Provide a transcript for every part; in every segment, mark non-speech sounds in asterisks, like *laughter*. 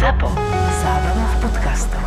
ZAPO. Zábrná v podcastov.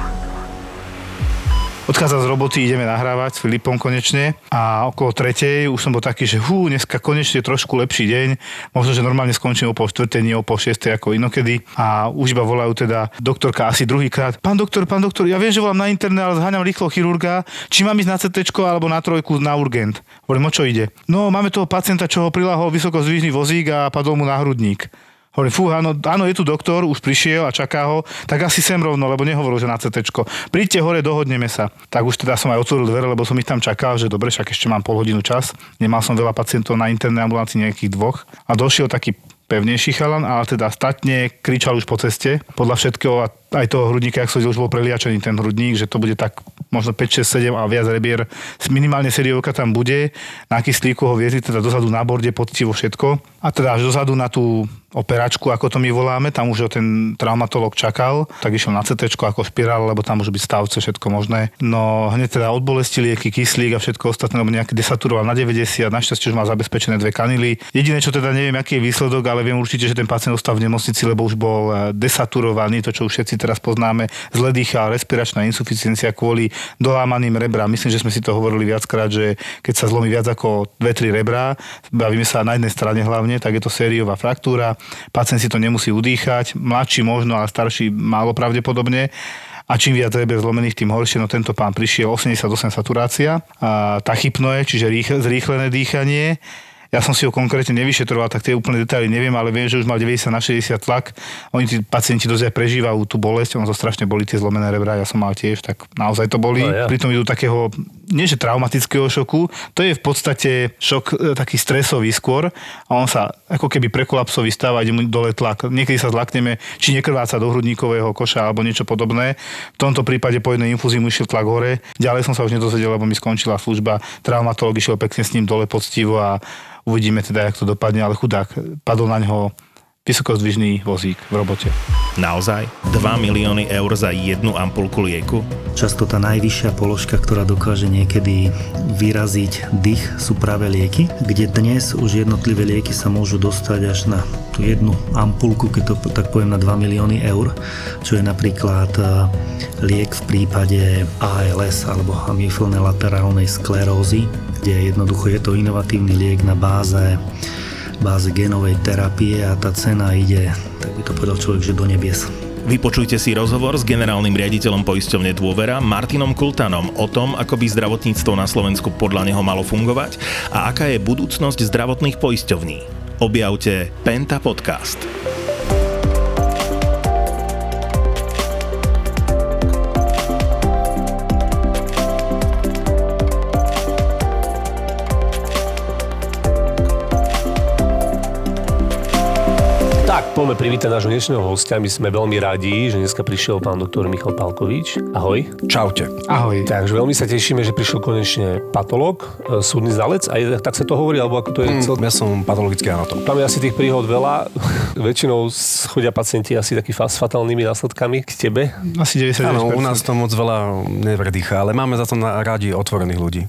Odchádzam z roboty, ideme nahrávať s Filipom konečne a okolo tretej už som bol taký, že hú, dneska konečne trošku lepší deň. Možno, že normálne skončím o pol štvrtej, nie o pol šiestej ako inokedy. A už iba volajú teda doktorka asi druhýkrát. Pán doktor, pán doktor, ja viem, že volám na internet, ale zháňam rýchlo chirurga. Či mám ísť na CT alebo na trojku na urgent? Hovorím, o čo ide? No, máme toho pacienta, čo ho prilahol vysokozdvižný vozík a padol mu na hrudník. Hovorím, fú, áno, áno, je tu doktor, už prišiel a čaká ho, tak asi sem rovno, lebo nehovoril, že na CT. Príďte hore, dohodneme sa. Tak už teda som aj otvoril dvere, lebo som ich tam čakal, že dobre, však ešte mám pol hodinu čas. Nemal som veľa pacientov na internej ambulancii nejakých dvoch. A došiel taký pevnejší chalan, ale teda statne kričal už po ceste. Podľa všetkého aj toho hrudníka, ak som už bol preliačený ten hrudník, že to bude tak možno 5, 6, 7 a viac rebier. Minimálne sériovka tam bude. Na kyslíku ho viezli teda dozadu na borde, poctivo všetko. A teda až dozadu na tú operačku, ako to my voláme, tam už ho ten traumatolog čakal, tak išiel na CT ako špirál, lebo tam môže byť stavce, všetko možné. No hneď teda od bolesti lieky, kyslík a všetko ostatné, lebo nejaký desaturoval na 90, našťastie už má zabezpečené dve kanily. Jediné, čo teda neviem, aký je výsledok, ale viem určite, že ten pacient ostal v nemocnici, lebo už bol desaturovaný, to čo už všetci teraz poznáme, zle dýchal, respiračná insuficiencia kvôli dolámaným rebrám. Myslím, že sme si to hovorili viackrát, že keď sa zlomí viac ako 2-3 rebrá, bavíme sa na jednej strane hlavne, tak je to sériová fraktúra Pacient si to nemusí udýchať, mladší možno, ale starší málo pravdepodobne a čím viac reber zlomených, tým horšie. No tento pán prišiel 88 saturácia, a tachypnoe, čiže zrýchlené dýchanie, ja som si ho konkrétne nevyšetroval, tak tie úplne detaily neviem, ale viem, že už mal 90 na 60 tlak. Oni tí pacienti dosť aj prežívajú tú bolesť, ono to strašne boli tie zlomené rebra, ja som mal tiež, tak naozaj to boli. No, ja. Pritom idú takého, nie že traumatického šoku, to je v podstate šok e, taký stresový skôr a on sa ako keby prekolapsový stáva, ide mu dole tlak. Niekedy sa zlakneme, či nekrváca do hrudníkového koša alebo niečo podobné. V tomto prípade po jednej infúzii mu išiel tlak hore. Ďalej som sa už nedozvedel, lebo mi skončila služba. Traumatolog išiel pekne s ním dole poctivo a Uvidíme teda, jak to dopadne, ale chudák, padol na ňo vysokozdvižný vozík v robote. Naozaj? 2 milióny eur za jednu ampulku lieku? Často tá najvyššia položka, ktorá dokáže niekedy vyraziť dých, sú práve lieky, kde dnes už jednotlivé lieky sa môžu dostať až na tú jednu ampulku, keď to tak poviem, na 2 milióny eur, čo je napríklad e, liek v prípade ALS alebo amyofilnej laterálnej sklerózy, kde jednoducho je to inovatívny liek na báze báze genovej terapie a tá cena ide, tak by to povedal človek, že do nebies. Vypočujte si rozhovor s generálnym riaditeľom poisťovne Dôvera Martinom Kultanom o tom, ako by zdravotníctvo na Slovensku podľa neho malo fungovať a aká je budúcnosť zdravotných poisťovní. Objavte Penta Podcast. Poďme privítať nášho dnešného hostia. My sme veľmi radi, že dneska prišiel pán doktor Michal Palkovič. Ahoj. Čaute. Ahoj. Takže veľmi sa tešíme, že prišiel konečne patolog, e, súdny znalec. A je, tak sa to hovorí, alebo ako to je? Mm, cel... Ja som patologický anatom. Tam je asi tých príhod veľa. *laughs* Väčšinou chodia pacienti asi taký s fatálnymi následkami k tebe. Asi 90 Áno, u nás to moc veľa nevrdýcha, ale máme za to na radi otvorených ľudí.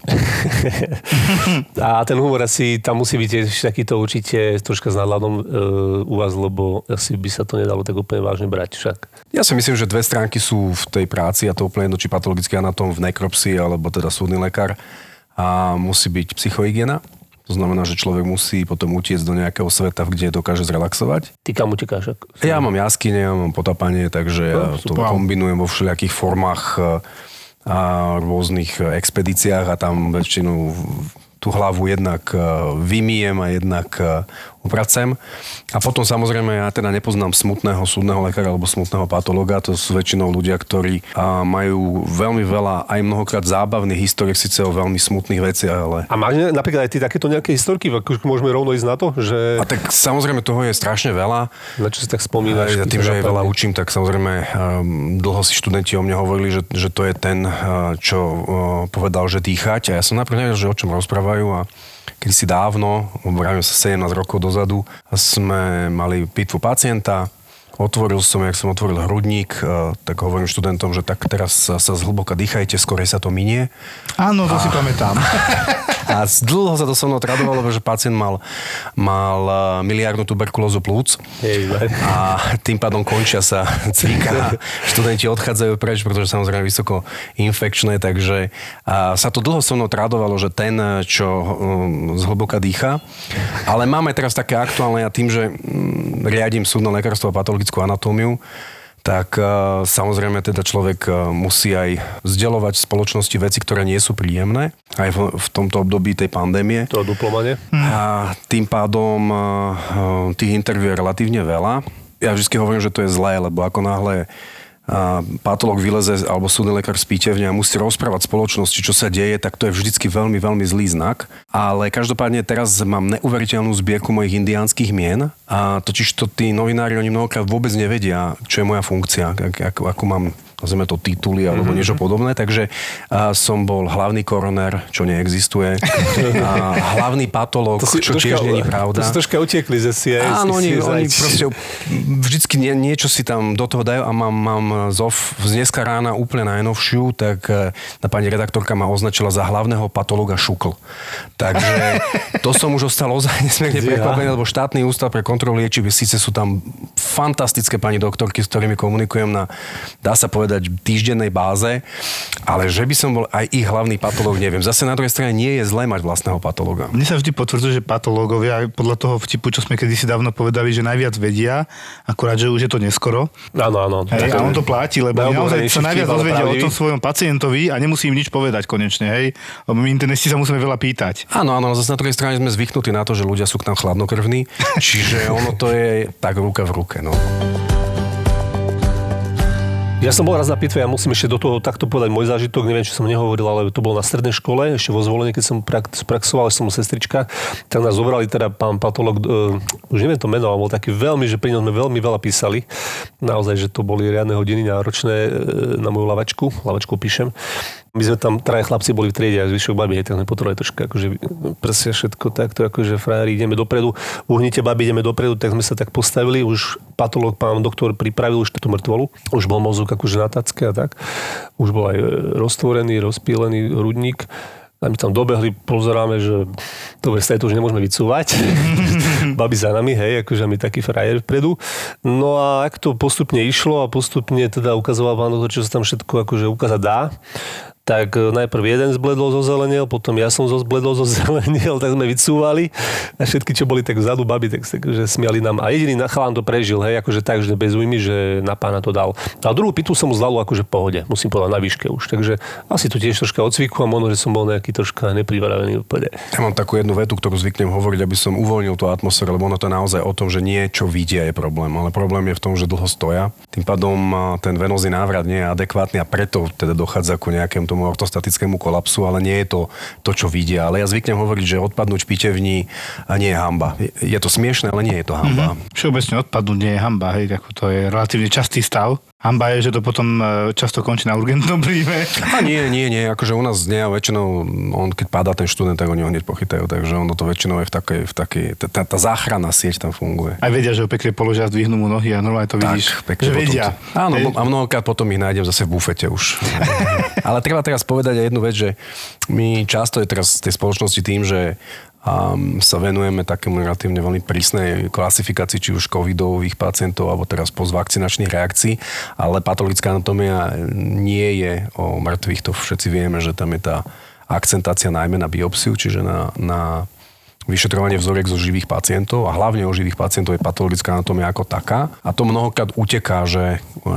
*laughs* *laughs* a ten humor asi tam musí byť tiež takýto určite troška s nadhľadom e, u vás, lebo asi by sa to nedalo tak úplne vážne brať však. Ja si myslím, že dve stránky sú v tej práci a to úplne jedno, či patologický anatom v nekropsii alebo teda súdny lekár a musí byť psychohygiena. To znamená, že človek musí potom utiecť do nejakého sveta, kde dokáže zrelaxovať. Ty kam utekáš? Ja mám jaskyne, ja mám potapanie, takže no, ja to kombinujem vo všelijakých formách a rôznych expedíciách a tam väčšinu tú hlavu jednak vymiem a jednak upracem. A potom samozrejme ja teda nepoznám smutného súdneho lekára alebo smutného patologa, to sú väčšinou ľudia, ktorí majú veľmi veľa aj mnohokrát zábavných historiek, síce o veľmi smutných veciach, ale... A máš napríklad aj ty takéto nejaké historky, môžeme rovno ísť na to, že... A tak samozrejme toho je strašne veľa. Na čo si tak spomínaš? Ja tým, že aj veľa učím, tak samozrejme dlho si študenti o mne hovorili, že, že to je ten, čo povedal, že dýchať. A ja som najprv nevedel, že o čom rozprávajú a keď si dávno, vravím sa 17 rokov dozadu, sme mali pitvu pacienta otvoril som, jak som otvoril hrudník, e, tak hovorím študentom, že tak teraz sa, sa zhlboka dýchajte, skôr sa to minie. Áno, to si pamätám. *laughs* A dlho sa to so mnou tradovalo, že pacient mal, mal e, miliardnú tuberkulózu plúc Hej, hej. a tým pádom končia sa *laughs* cvika a študenti odchádzajú preč, pretože samozrejme vysoko infekčné, takže a sa to dlho so mnou tradovalo, že ten, čo um, zhlboka dýcha. Ale máme teraz také aktuálne, ja tým, že um, riadím súdne lekárstvo a patologickú anatómiu, tak uh, samozrejme teda človek uh, musí aj vzdelovať spoločnosti veci, ktoré nie sú príjemné, aj v, v tomto období tej pandémie. To duplomanie. A tým pádom uh, tých interviú je relatívne veľa. Ja vždy hovorím, že to je zlé, lebo ako náhle a patológ vyleze alebo súdny lekár z pítevne a musí rozprávať spoločnosti, čo sa deje, tak to je vždycky veľmi, veľmi zlý znak. Ale každopádne teraz mám neuveriteľnú zbierku mojich indiánskych mien a totiž to tí novinári, oni mnohokrát vôbec nevedia, čo je moja funkcia, ako, ako mám nazveme to tituly alebo mm-hmm. niečo podobné. Takže a som bol hlavný koroner, čo neexistuje. a hlavný patológ, čo troška, tiež nie je pravda. To si troška utiekli ze CIA. Áno, oni, oni proste vždycky nie, niečo si tam do toho dajú a mám, mám ZOF z dneska rána úplne najnovšiu, tak e, na pani redaktorka ma označila za hlavného patológa Šukl. Takže to som už ostal ozaj nesmierne prekvapený, lebo štátny ústav pre kontrolu liečiv, síce sú tam fantastické pani doktorky, s ktorými komunikujem na, dá sa povedať, povedať, týždennej báze, ale že by som bol aj ich hlavný patológ, neviem. Zase na druhej strane nie je zlé mať vlastného patológa. Mne sa vždy potvrdzuje, že patológovia, podľa toho vtipu, čo sme kedysi dávno povedali, že najviac vedia, akurát, že už je to neskoro. Áno, áno. Hej, a on to platí, lebo naozaj sa najviac dozvedia o tom svojom pacientovi a nemusí im nič povedať konečne, hej. Lebo my internesti sa musíme veľa pýtať. Áno, áno, zase na druhej strane sme zvyknutí na to, že ľudia sú k nám chladnokrvní, *laughs* čiže ono to je tak ruka v ruke, no. Ja som bol raz na pitve, ja musím ešte do toho takto povedať môj zážitok, neviem, či som nehovoril, ale to bolo na strednej škole, ešte vo zvolení, keď som praxoval, som sestrička, tak nás zobrali teda pán patolog, uh, už neviem to meno, ale bol taký veľmi, že pri ňom sme veľmi veľa písali. Naozaj, že to boli riadne hodiny náročné uh, na moju lavačku, lavačku píšem. My sme tam, traja chlapci boli v triede a zvyšok babi, tak sme potrebovali troška akože prsia všetko takto, akože frajeri ideme dopredu, uhnite babi, ideme dopredu, tak sme sa tak postavili, už patolog, pán doktor pripravil už tú mŕtvolu, už bol mozog akože na tacke a tak, už bol aj roztvorený, rozpílený hrudník, a my tam dobehli, pozeráme, že dobre, sa to už nemôžeme vycúvať. *laughs* Babi za nami, hej, akože my taký frajer vpredu. No a ak to postupne išlo a postupne teda ukazoval pán čo sa tam všetko akože ukázať dá, tak e, najprv jeden zbledol zo zelenil, potom ja som zo zbledol *laughs* zo zelenil, tak sme vycúvali a všetky, čo boli tak vzadu baby, tak že smiali nám. A jediný chalán to prežil, hej, akože tak, že bez újmy, že na pána to dal. A druhú pitu som mu zdal akože v pohode, musím povedať na výške už. Takže asi tu tiež troška odcviku a možno, že som bol nejaký troška nepripravený úplne. Ja mám takú jednu vetu, ktorú zvyknem hovoriť, aby som uvoľnil tú atmosféru, lebo ono to je naozaj o tom, že niečo vidia je problém, ale problém je v tom, že dlho stoja. Tým pádom ten venozný návrat nie je adekvátny a preto teda dochádza ku nejakému tomu ortostatickému kolapsu, ale nie je to to, čo vidia. Ale ja zvyknem hovoriť, že odpadnúť pitevní nie je hamba. Je to smiešne, ale nie je to hamba. Mm-hmm. Všeobecne odpadnúť nie je hamba, hej, ako to je relatívne častý stav. Hamba je, že to potom e, často končí na urgentnom príjme. A nie, nie, nie. Akože u nás nie, väčšinou, on keď padá ten študent, tak oni ho hneď pochytajú. Takže ono to väčšinou je v takej, v takej tá, tá záchranná sieť tam funguje. Aj vedia, že ho pekne položia, zdvihnú mu nohy a normálne to tak, vidíš. Pekne že vedia. To, áno, a mnohokrát potom ich nájdem zase v bufete už. *laughs* Ale treba teraz povedať aj jednu vec, že my často je teraz v tej spoločnosti tým, že a sa venujeme takému relatívne veľmi prísnej klasifikácii či už covidových pacientov alebo teraz postvakcinačných reakcií, ale patologická anatómia nie je o mŕtvych, to všetci vieme, že tam je tá akcentácia najmä na biopsiu, čiže na, na vyšetrovanie vzoriek zo živých pacientov a hlavne o živých pacientov je patologická anatómia ako taká. A to mnohokrát uteká, že e,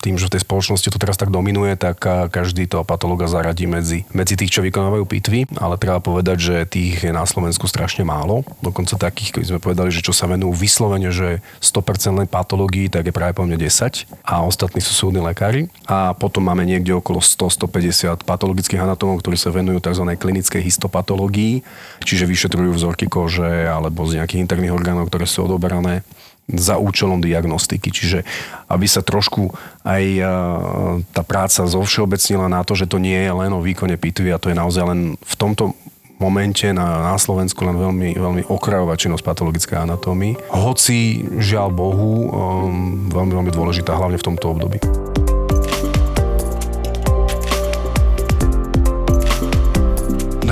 tým, že v tej spoločnosti to teraz tak dominuje, tak každý toho patologa zaradí medzi, medzi tých, čo vykonávajú pitvy, ale treba povedať, že tých je na Slovensku strašne málo. Dokonca takých, keď sme povedali, že čo sa venujú vyslovene, že 100% len patológii, tak je práve po mne 10 a ostatní sú súdni lekári. A potom máme niekde okolo 100-150 patologických anatómov, ktorí sa venujú tzv. klinickej histopatológii, čiže vyšetrujú vzorky kože alebo z nejakých interných orgánov, ktoré sú odoberané za účelom diagnostiky. Čiže aby sa trošku aj tá práca zovšeobecnila na to, že to nie je len o výkone pitvy a to je naozaj len v tomto momente na, na Slovensku len veľmi, veľmi okrajová činnosť patologické anatómii. Hoci, žiaľ Bohu, um, veľmi, veľmi dôležitá, hlavne v tomto období.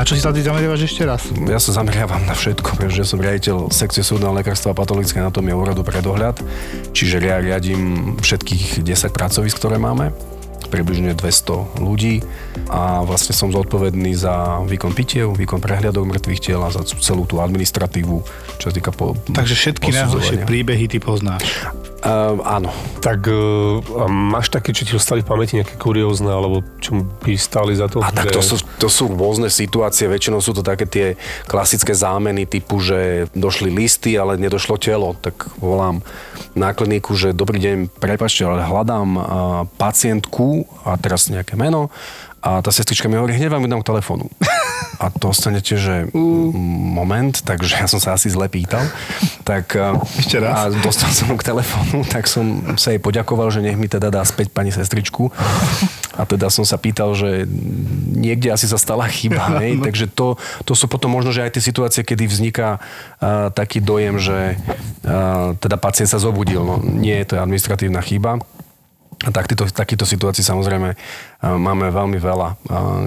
Na čo si sa ty zameriavaš ešte raz? Ja sa zameriavam na všetko, pretože som riaditeľ sekcie súdneho lekárstva a patologické anatómie úradu pre dohľad, čiže ja riadím všetkých 10 pracovisk, ktoré máme približne 200 ľudí a vlastne som zodpovedný za výkon pitiev, výkon prehliadok mŕtvych tiel a za celú tú administratívu, čo sa týka po, Takže všetky najhoršie príbehy ty poznáš. Uh, áno. Tak uh, a máš také, čo ti ostali v pamäti nejaké kuriózne, alebo čo by stáli za to? A tak to sú, to sú rôzne situácie, väčšinou sú to také tie klasické zámeny typu, že došli listy, ale nedošlo telo, tak volám na kliniku, že dobrý deň, prepačte, ale hľadám uh, pacientku a teraz nejaké meno a tá sestrička mi hovorí, hneď vám dám k telefónu. *laughs* A to ostanete, že moment, takže ja som sa asi zle pýtal. Tak, Ešte raz. A dostal som k telefónu, tak som sa jej poďakoval, že nech mi teda dá späť pani sestričku. A teda som sa pýtal, že niekde asi sa stala chyba. *laughs* Hej? Takže to, to sú potom možno, že aj tie situácie, kedy vzniká uh, taký dojem, že uh, teda pacient sa zobudil. No, nie je to administratívna chyba. A takýto, takýto situácií samozrejme máme veľmi veľa,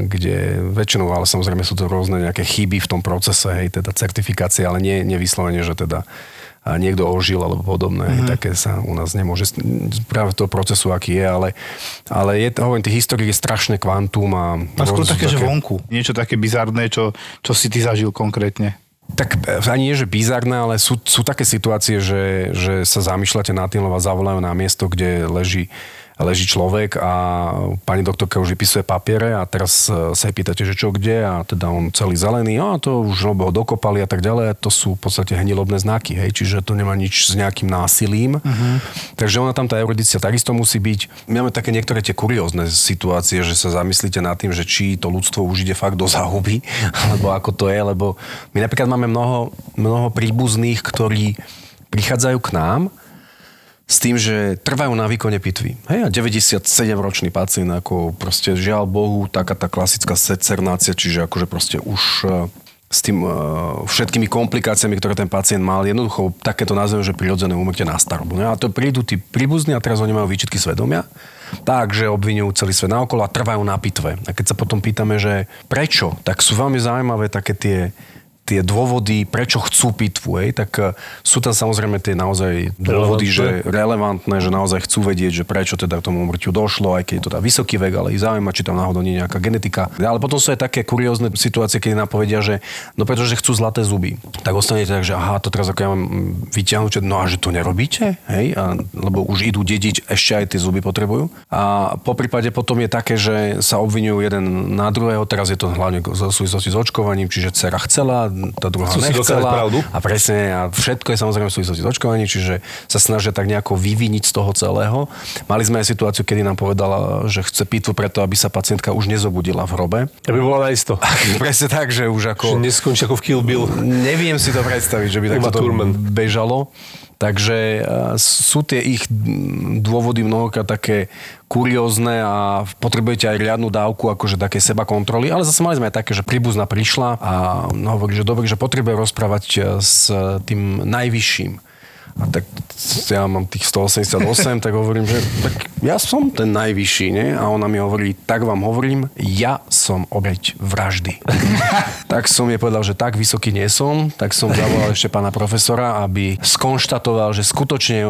kde väčšinou, ale samozrejme sú to rôzne nejaké chyby v tom procese, hej, teda certifikácie, ale nie, nevyslovene, že teda niekto ožil alebo podobné. Mm-hmm. Také sa u nás nemôže práve toho procesu, aký je, ale, ale je, hovorím, tých histórií je strašné kvantum. A, a skôr také, také, že vonku. Niečo také bizarné, čo, čo si ty zažil konkrétne. Tak e, ani nie, že bizarné, ale sú, sú také situácie, že, že sa zamýšľate nad tým, lebo vás zavolajú na miesto, kde leží leží človek a pani doktorka už vypisuje papiere a teraz e, sa jej pýtate, že čo kde a teda on celý zelený, a to už ho dokopali a tak ďalej. To sú v podstate hnilobné znaky, hej, čiže to nemá nič s nejakým násilím. Uh-huh. Takže ona tam tá erudicia takisto musí byť. My máme také niektoré tie kuriózne situácie, že sa zamyslíte nad tým, že či to ľudstvo už ide fakt do zahuby, *laughs* alebo ako to je, lebo my napríklad máme mnoho, mnoho príbuzných, ktorí prichádzajú k nám s tým, že trvajú na výkone pitvy. Hej, a 97-ročný pacient, ako proste žiaľ Bohu, taká tá klasická secernácia, čiže akože proste už e, s tým uh, všetkými komplikáciami, ktoré ten pacient mal, jednoducho takéto nazvem, že prirodzené umrtie na starobu. No a to prídu tí príbuzní a teraz oni majú výčitky svedomia, takže obvinujú celý svet naokolo a trvajú na pitve. A keď sa potom pýtame, že prečo, tak sú veľmi zaujímavé také tie tie dôvody, prečo chcú pitvu, hej, tak e, sú tam samozrejme tie naozaj dôvody, relevantné. že relevantné, že naozaj chcú vedieť, že prečo teda k tomu umrtiu došlo, aj keď je to teda vysoký vek, ale ich zaujíma, či tam náhodou nie je nejaká genetika. Ale potom sú aj také kuriózne situácie, keď nám povedia, že no pretože chcú zlaté zuby. Tak ostanete tak, že aha, to teraz ako ja mám vyťahnuť, no a že to nerobíte, hej, a, lebo už idú dediť, ešte aj tie zuby potrebujú. A po prípade potom je také, že sa obvinujú jeden na druhého, teraz je to hlavne v súvislosti s očkovaním, čiže dcera chcela, tá druhá Chcú nechcela. pravdu. A presne, a všetko je samozrejme v súvislosti s očkovaním, čiže sa snažia tak nejako vyviniť z toho celého. Mali sme aj situáciu, kedy nám povedala, že chce pitvu preto, aby sa pacientka už nezobudila v hrobe. Aby bola naisto. *laughs* presne tak, že už ako... Že neskončí ako v Kill Bill. Neviem si to predstaviť, že by takto to bežalo. Takže e, sú tie ich dôvody mnohokrát také kuriózne a potrebujete aj riadnu dávku akože také seba kontroly, ale zase mali sme aj také, že príbuzná prišla a hovorí, že dobre, že potrebuje rozprávať e, s tým najvyšším. A tak ja mám tých 188, tak hovorím, že tak ja som ten najvyšší, nie? A ona mi hovorí, tak vám hovorím, ja som obeď vraždy. *laughs* tak som jej povedal, že tak vysoký nie som, tak som zavolal ešte pána profesora, aby skonštatoval, že skutočne je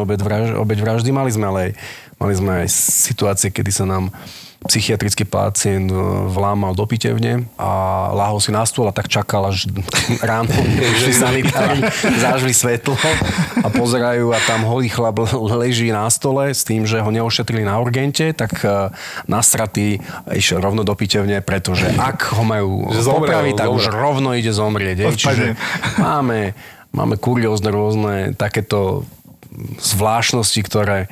obeď vraždy. Mali sme ale aj, mali sme aj situácie, kedy sa nám psychiatrický pacient e, vlámal do pitevne a láhol si na stôl a tak čakal, až *laughs* ráno *laughs* prišli sanitári, zažili svetlo a pozerajú a tam holý chlap leží na stole s tým, že ho neošetrili na urgente, tak e, nasratý išiel rovno do pitevne, pretože ak ho majú *laughs* popraviť, tak zomrel. už rovno ide zomrieť. Čiže máme, máme kuriózne rôzne takéto zvláštnosti, ktoré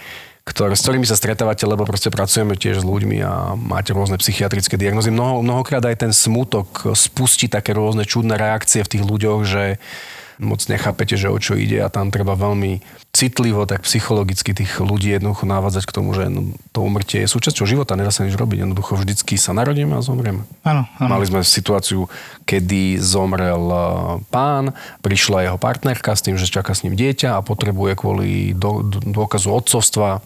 ktoré, s ktorými sa stretávate, lebo proste pracujeme tiež s ľuďmi a máte rôzne psychiatrické diagnozy. Mnoho, mnohokrát aj ten smutok spustí také rôzne čudné reakcie v tých ľuďoch, že moc nechápete, že o čo ide a tam treba veľmi citlivo, tak psychologicky tých ľudí jednoducho navádzať k tomu, že no, to umrtie je súčasťou života, nedá sa nič robiť. Jednoducho vždycky sa narodíme a zomrieme. Áno, áno. Mali sme situáciu, kedy zomrel eh, pán, prišla jeho partnerka s tým, že čaká s ním dieťa a potrebuje kvôli do, dôkazu otcovstva eh,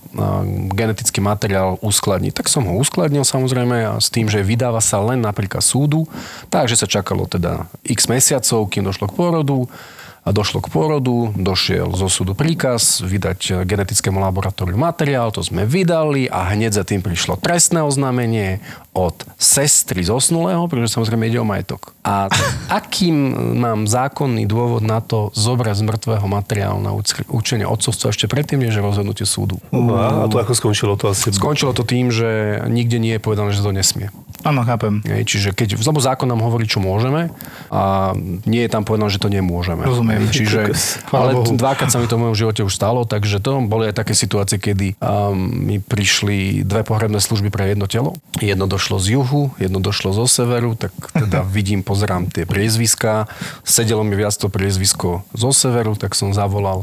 genetický materiál uskladniť. Tak som ho uskladnil samozrejme a s tým, že vydáva sa len napríklad súdu, takže sa čakalo teda x mesiacov, kým došlo k pôrodu a došlo k pôrodu, došiel zo súdu príkaz vydať genetickému laboratóriu materiál, to sme vydali a hneď za tým prišlo trestné oznámenie od sestry zosnulého, pretože samozrejme ide o majetok. A *laughs* akým mám zákonný dôvod na to zobrať z mŕtvého materiálu na učenie odcovstva ešte predtým, než rozhodnutie súdu? A to ako skončilo to asi? Skončilo to tým, že nikde nie je povedané, že to nesmie. Áno, chápem. Hej, čiže keď, lebo zákon nám hovorí, čo môžeme a nie je tam povedané, že to nemôžeme. Rozumiem. Hej, čiže, *laughs* ale Bohu. dvakrát sa mi to v mojom živote už stalo, takže to boli aj také situácie, kedy um, mi prišli dve pohrebné služby pre jedno telo. Jedno došlo z juhu, jedno došlo zo severu, tak teda *laughs* vidím, pozerám tie priezviská. Sedelo mi viac to priezvisko zo severu, tak som zavolal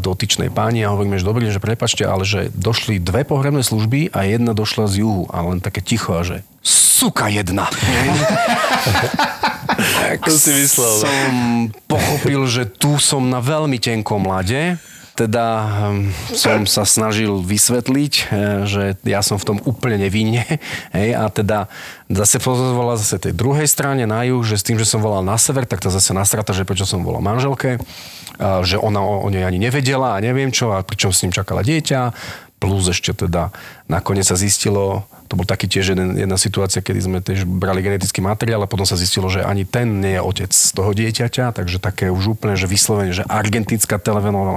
dotyčnej páni a hovoríme, že dobrý, že prepačte, ale že došli dve pohrebné služby a jedna došla z juhu a len také ticho a že suka jedna. tak *laughs* To si myslel, som pochopil, že tu som na veľmi tenkom lade. Teda hm, som sa snažil vysvetliť, eh, že ja som v tom úplne nevinne. *laughs* Hej, a teda zase pozvala zase tej druhej strane na juh, že s tým, že som volal na sever, tak to zase nastrata, že prečo som volal manželke, a že ona o, o nej ani nevedela a neviem čo, a pričom s ním čakala dieťa. Plus ešte teda nakoniec sa zistilo, to bol taký tiež jeden, jedna situácia, kedy sme tiež brali genetický materiál a potom sa zistilo, že ani ten nie je otec toho dieťaťa, takže také už úplne, že vyslovene, že argentinská televenová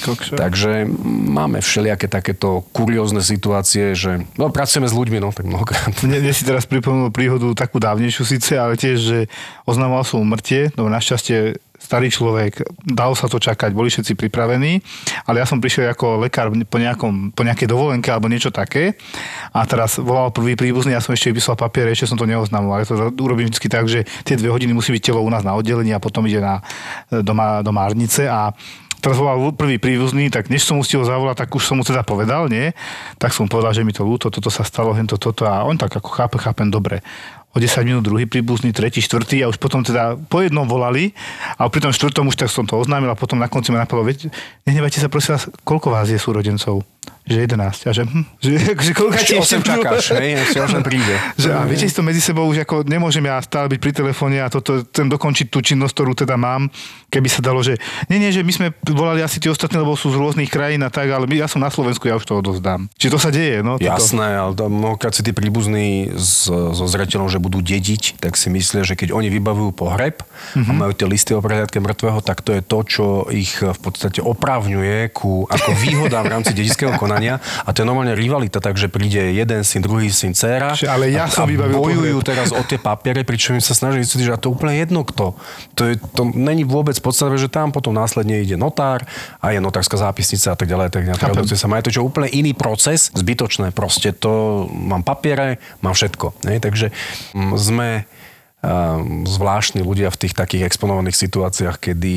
kokšo. Takže máme všelijaké takéto kuriózne situácie, že no, pracujeme s ľuďmi, no tak mnohokrát. Mne, mne si teraz pripomenul príhodu takú dávnejšiu síce, ale tiež, že oznamoval som umrtie, no našťastie starý človek, dalo sa to čakať, boli všetci pripravení, ale ja som prišiel ako lekár po, nejakom, po nejakej dovolenke alebo niečo také a teraz volal prvý príbuzný, ja som ešte vyslal papiere, ešte som to neoznamoval, ja to urobím vždy tak, že tie dve hodiny musí byť telo u nás na oddelení a potom ide na, do, má- do Márnice a Teraz volal prvý príbuzný, tak než som mu stihol zavolať, tak už som mu teda povedal, nie? Tak som mu povedal, že mi to ľúto, toto sa stalo, hento, toto a on tak ako chápe, chápem dobre. O 10 minút druhý príbuzný, tretí, štvrtý a už potom teda po jednom volali a pri tom štvrtom už tak som to oznámil a potom na konci ma napadlo, veď, nehnevajte sa prosím vás, koľko vás je súrodencov? Že 11. A že, hm, že, *laughs* že koľko Ešte 8 čakáš, hej, ešte 8 príde. *laughs* že, a viete si to medzi sebou už ako nemôžem ja stále byť pri telefóne a toto, ten dokončiť tú činnosť, ktorú teda mám, keby sa dalo, že nie, nie, že my sme volali asi tí ostatní, lebo sú z rôznych krajín a tak, ale my, ja som na Slovensku, ja už to odozdám. Čiže to sa deje, no. Toto. Jasné, ale mnohokrát si tí príbuzní s, so zreteľom, že budú dediť, tak si myslia, že keď oni vybavujú pohreb mm-hmm. a majú tie listy o prehliadke mŕtvého, tak to je to, čo ich v podstate opravňuje ku, ako výhoda v rámci dedického konania. A to je normálne rivalita, takže príde jeden syn, druhý syn, dcéra. Ale ja a, som vybavil bojujú teraz o tie papiere, pričom im sa snaží vysvetliť, že a to úplne jedno kto. To, je, to není vôbec podstatné, že tam potom následne ide notár a je notárska zápisnica a tak ďalej. Tak ďalej. Sa má to, čo je úplne iný proces, zbytočné. Proste to, mám papiere, mám všetko. Ne? Takže mm, sme um, zvláštni ľudia v tých takých exponovaných situáciách, kedy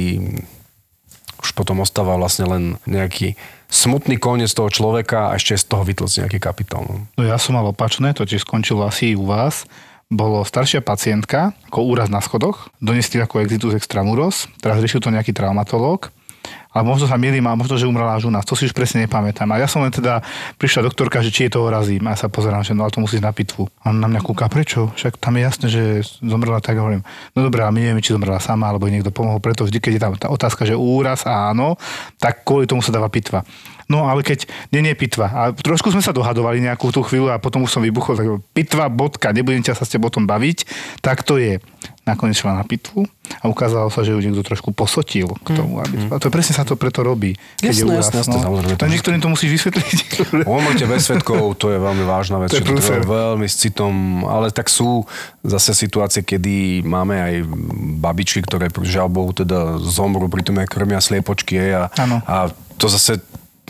už potom ostáva vlastne len nejaký smutný koniec toho človeka a ešte z toho vytlcť nejaký kapitál. No. No ja som mal opačné, to tiež skončilo asi u vás. Bolo staršia pacientka, ako úraz na schodoch, donesli ako exitus extramuros, teraz riešil to nejaký traumatológ, ale možno sa milím a možno, že umrela až nás, to si už presne nepamätám. A ja som len teda, prišla doktorka, že či je to razím. A ja sa pozerám, že no ale to musíš na pitvu. A on na mňa kúka, prečo? Však tam je jasné, že zomrela tak, hovorím, no dobré, ale my nevieme, či zomrela sama, alebo niekto pomohol, preto vždy, keď je tam tá otázka, že úraz, áno, tak kvôli tomu sa dáva pitva. No ale keď nie, nie pitva. A trošku sme sa dohadovali nejakú tú chvíľu a potom už som vybuchol, tak pitva, bodka, nebudem ťa sa s tebou o tom baviť, tak to je. Nakoniec šla na pitvu a ukázalo sa, že ju niekto trošku posotil k tomu. Aby... A to presne sa to preto robí. Keď Jasné, jasné, jasné, no. samozrejme, to To je- niektorým to musíš vysvetliť. *laughs* Umrte bez svetkov, to je veľmi vážna vec, To je to treba veľmi s citom, ale tak sú zase situácie, kedy máme aj babičky, ktoré žiaľ Bohu teda zomrú pri tom, jak krmia sliepočky a, a to zase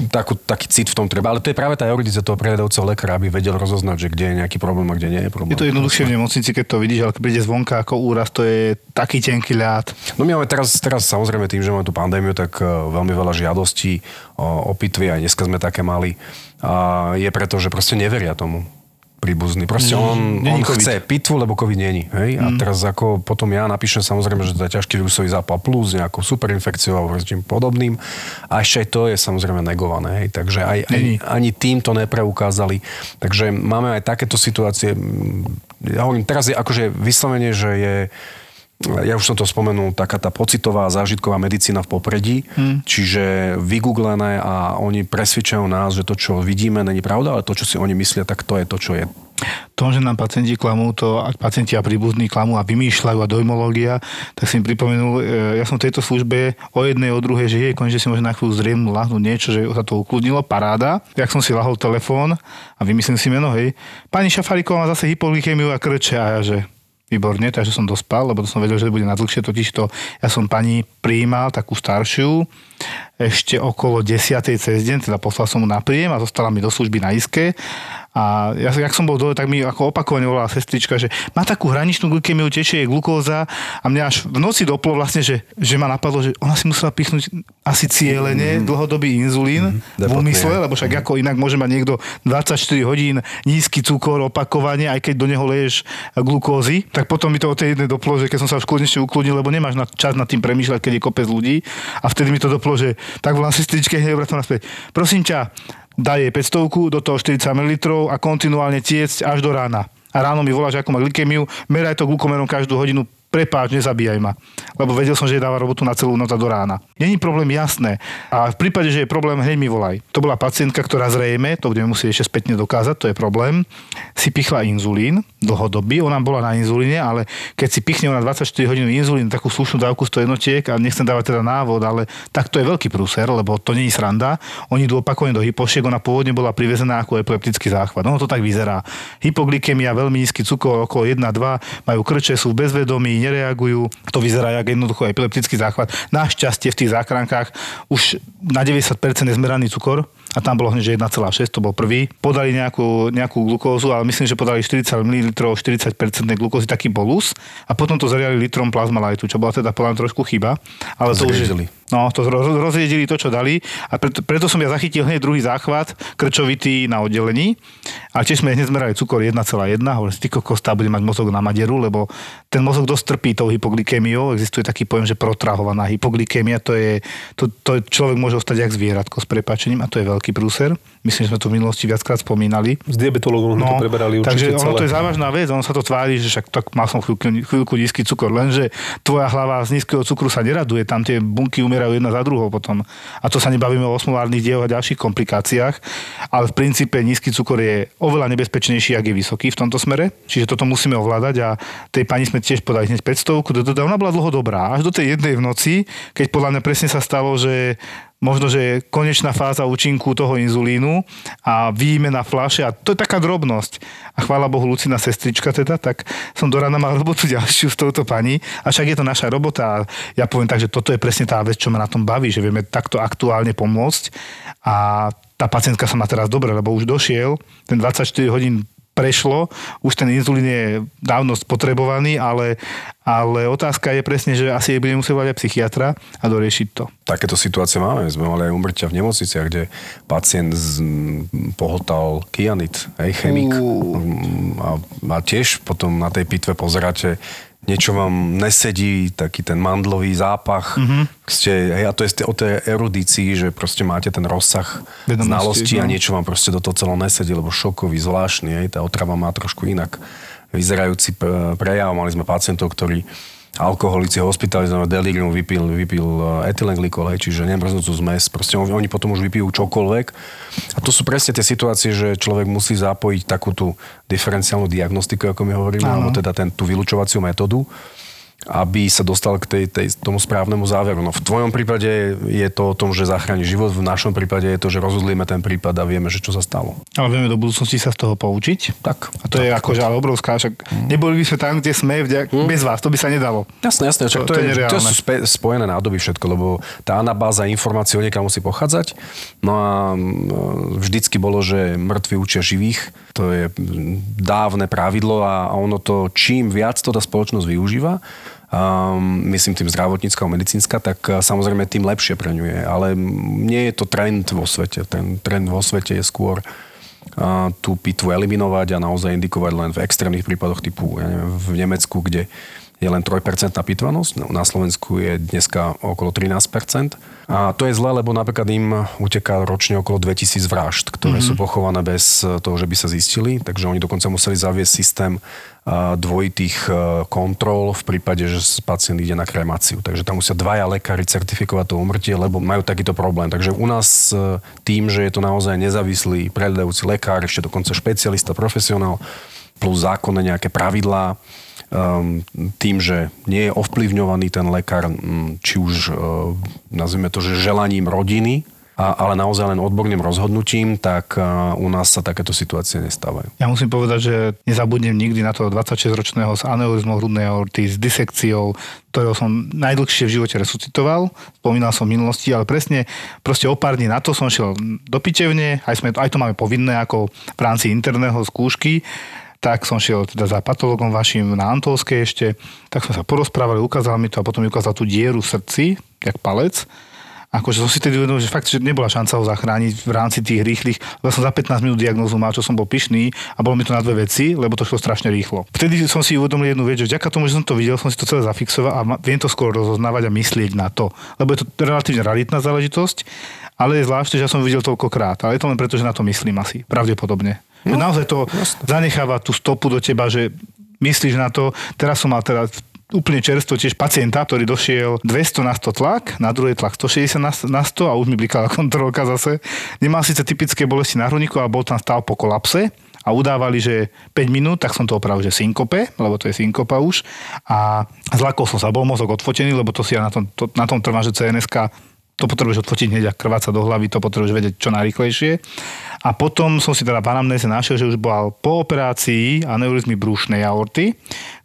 takú, taký cit v tom treba. Ale to je práve tá erudicia toho prehľadajúceho lekára, aby vedel rozoznať, že kde je nejaký problém a kde nie je problém. Je to jednoduchšie v nemocnici, keď to vidíš, ale keď príde zvonka ako úraz, to je taký tenký ľad. No my máme teraz, teraz samozrejme tým, že máme tú pandémiu, tak eh, veľmi veľa žiadostí o, o pitvy, aj dneska sme také mali. A je preto, že proste neveria tomu príbuzný. Proste on, on chce pitvu, lebo COVID není. Hej? A teraz ako potom ja napíšem samozrejme, že to je ťažký vírusový zápal plus nejakou superinfekciou alebo niečím podobným. A ešte aj to je samozrejme negované. Hej? Takže aj, aj, ani tým to nepreukázali. Takže máme aj takéto situácie. Ja hovorím, teraz je akože vyslovene, že je ja už som to spomenul, taká tá pocitová zážitková medicína v popredí, hmm. čiže vygooglené a oni presvedčajú nás, že to, čo vidíme, není pravda, ale to, čo si oni myslia, tak to je to, čo je. To, že nám pacienti klamú, to ak pacienti a príbuzní klamú a vymýšľajú a dojmológia, tak si mi pripomenul, e, ja som v tejto službe o jednej, o druhej, že je konečne si môže na chvíľu zriemnúť, lahnúť niečo, že sa to ukludnilo, paráda. Jak som si lahol telefón a vymyslím si meno, hej, pani Šafariková má zase hypoglykemiu a krče a ja, že Výborne, takže som dospal, lebo to som vedel, že bude na dlhšie, totiž to ja som pani prijímal takú staršiu, ešte okolo 10. cez deň, teda poslal som mu na príjem a zostala mi do služby na iske. A ja, jak som bol dole, tak mi ako opakovane volala sestrička, že má takú hraničnú glykemiu, tečie jej glukóza a mňa až v noci doplo vlastne, že, že ma napadlo, že ona si musela pichnúť asi cieľene mm. dlhodobý inzulín mm. v úmysle, lebo však ako inak môže mať niekto 24 hodín nízky cukor opakovane, aj keď do neho leješ glukózy, tak potom mi to o tej jednej doplo, že keď som sa už konečne ukludnil, lebo nemáš na čas nad tým premýšľať, keď je kopec ľudí a vtedy mi to doplo, že tak volám sestričke, hneď obrátim naspäť. Prosím ťa, daj jej 500, do toho 40 ml a kontinuálne tiecť až do rána. A ráno mi volá, že ako má glykemiu, meraj to glukomerom každú hodinu, prepáč, nezabíjaj ma. Lebo vedel som, že dáva robotu na celú noc a do rána. Není problém jasné. A v prípade, že je problém, hneď mi volaj. To bola pacientka, ktorá zrejme, to budeme musieť ešte spätne dokázať, to je problém, si pichla inzulín dlhodobý, ona bola na inzulíne, ale keď si pichne ona 24 hodín inzulín, takú slušnú dávku 100 jednotiek, a nechcem dávať teda návod, ale tak to je veľký prúser, lebo to je sranda. Oni idú opakovane do hypošiek, ona pôvodne bola privezená ako epileptický záchvat. No to tak vyzerá. Hypoglykemia, veľmi nízky cukor, okolo 1-2, majú krče, sú v nereagujú. To vyzerá jak jednoducho epileptický záchvat. Našťastie v tých záchrankách už na 90% je zmeraný cukor a tam bolo hneď, že 1,6, to bol prvý. Podali nejakú, nejakú glukózu, ale myslím, že podali 40 ml, 40% glukózy, taký bolus a potom to zariali litrom plazmalajtu, čo bola teda podľa trošku chyba. Ale to už je, Zriedili. No, to roz, rozriedili to, čo dali a preto, preto som ja zachytil hneď druhý záchvat, krčovitý na oddelení. A tiež sme hneď zmerali cukor 1,1, hovorím ty kokos, bude mať mozog na maderu, lebo ten mozog dosť trpí tou hypoglykémiou, existuje taký pojem, že protrahovaná hypoglykémia, to je, to, to človek môže ostať jak zvieratko s prepačením a to je veľký prúser. Myslím, že sme to v minulosti viackrát spomínali. S diabetologom sme to preberali takže ono celé. to je závažná vec, ono sa to tvári, že však tak mal som chvíľku, chvíľku nízky cukor, lenže tvoja hlava z nízkeho cukru sa neraduje, tam tie bunky umierajú jedna za druhou potom. A to sa nebavíme o osmolárnych dievoch a ďalších komplikáciách, ale v princípe nízky cukor je oveľa nebezpečnejší, ak je vysoký v tomto smere, čiže toto musíme ovládať a tej pani sme tiež podali hneď 500, do- do- ona bola dlho dobrá, až do tej jednej v noci, keď podľa mňa presne sa stalo, že možno, že je konečná fáza účinku toho inzulínu a výjime na fľaše a to je taká drobnosť. A chvála Bohu, Lucina sestrička teda, tak som do rána mal robotu *laughs* ďalšiu s touto pani a však je to naša robota a ja poviem tak, že toto je presne tá vec, čo ma na tom baví, že vieme takto aktuálne pomôcť a tá pacientka sa má teraz dobre, lebo už došiel ten 24 hodín prešlo, už ten inzulín je dávno spotrebovaný, ale, ale otázka je presne, že asi bude musieť volať aj psychiatra a doriešiť to. Takéto situácie máme. Sme mali aj umrťa v nemocniciach, kde pacient z, m, pohotal kianit, hej, chemik. Mm, A, a tiež potom na tej pitve pozeráte, niečo vám nesedí, taký ten mandlový zápach. Mm-hmm. Ste, hej, a to je o tej erudícii, že proste máte ten rozsah Vedomosti, znalostí a no. niečo vám proste do toho celého nesedí, lebo šokový, zvláštny, hej, tá otrava má trošku inak vyzerajúci p- prejav. Mali sme pacientov, ktorí alkoholici hospitalizovaní delirium vypil, vypil eh, etylenglykol, hej, čiže nemrznúcu zmes. Proste oni, oni potom už vypijú čokoľvek. A to sú presne tie situácie, že človek musí zapojiť takú tú diferenciálnu diagnostiku, ako my hovoríme, alebo teda ten, tú vylúčovaciu metódu. Aby sa dostal k tej, tej, tomu správnemu záveru. No v tvojom prípade je to o tom, že zachráni život, v našom prípade je to, že rozhodlíme ten prípad a vieme, že čo sa stalo. Ale vieme do budúcnosti sa z toho poučiť. Tak. A to tak, je akože ale obrovská, však neboli by sme tam, kde sme vďak, Mm. bez vás, to by sa nedalo. Jasné, jasné, To- však to, to je nereálne. to sú spe, spojené nádoby všetko, lebo tá anabáza informácií od niekaľ musí pochádzať. No a mm, vždycky bolo, že mŕtvi učia živých. To je mm, dávne pravidlo a a ono to, čím viac to tá spoločnosť využíva, um, myslím tým zdravotnícka a medicínska, tak uh, samozrejme tým lepšie pre ňu je. Ale nie je to trend vo svete. Ten trend vo svete je skôr a tú pitvu eliminovať a naozaj indikovať len v extrémnych prípadoch typu ja neviem, v Nemecku, kde je len 3% pitvanosť, no, na Slovensku je dneska okolo 13%. A to je zle, lebo napríklad im uteká ročne okolo 2000 vražd, ktoré mm-hmm. sú pochované bez toho, že by sa zistili, takže oni dokonca museli zaviesť systém a, dvojitých a, kontrol v prípade, že pacient ide na kremáciu. Takže tam musia dvaja lekári certifikovať to umrtie, lebo majú takýto problém. Takže u nás tým, že je to naozaj nezávislý prehľadajúci lekár, ešte dokonca špecialista, profesionál, plus zákonné nejaké pravidlá, um, tým, že nie je ovplyvňovaný ten lekár, mm, či už, uh, nazvime to, že želaním rodiny, a, ale naozaj len odborným rozhodnutím, tak uh, u nás sa takéto situácie nestávajú. Ja musím povedať, že nezabudnem nikdy na toho 26-ročného s aneurizmou hrudnej aorty, s disekciou, ktorého som najdlhšie v živote resuscitoval. Spomínal som v minulosti, ale presne proste o pár dní na to som šiel do pičevne, aj, sme, aj to máme povinné ako v rámci interného skúšky, tak som šiel teda za patologom vašim na Antolskej ešte, tak sme sa porozprávali, ukázal mi to a potom mi ukázal tú dieru v srdci, jak palec. Akože som si tedy uvedomil, že fakt, že nebola šanca ho zachrániť v rámci tých rýchlych, lebo som za 15 minút diagnózu mal, čo som bol pyšný a bolo mi to na dve veci, lebo to šlo strašne rýchlo. Vtedy som si uvedomil jednu vec, že vďaka tomu, že som to videl, som si to celé zafixoval a viem to skôr rozoznávať a myslieť na to. Lebo je to relatívne raritná záležitosť, ale je zvláštne, že ja som videl toľkokrát. Ale je to len preto, že na to myslím asi, pravdepodobne. No, naozaj to zanecháva tú stopu do teba, že myslíš na to. Teraz som mal teraz úplne čerstvo tiež pacienta, ktorý došiel 200 na 100 tlak, na druhej tlak 160 na na 100 a už mi blikala *laughs* kontrolka zase. Nemal síce typické bolesti na hrudníku, ale bol tam stav po kolapse a udávali, že 5 minút, tak som to opravil, že synkope, lebo to je synkopa už. A zlakol som sa, bol mozog odfotený, lebo to si ja na tom, to, na tom trvám, že CNSK to potrebuješ odfotiť hneď, ak krváca do hlavy, to potrebuješ vedieť čo najrychlejšie. A potom som si teda v anamnéze našiel, že už bol po operácii aneurizmy brúšnej aorty,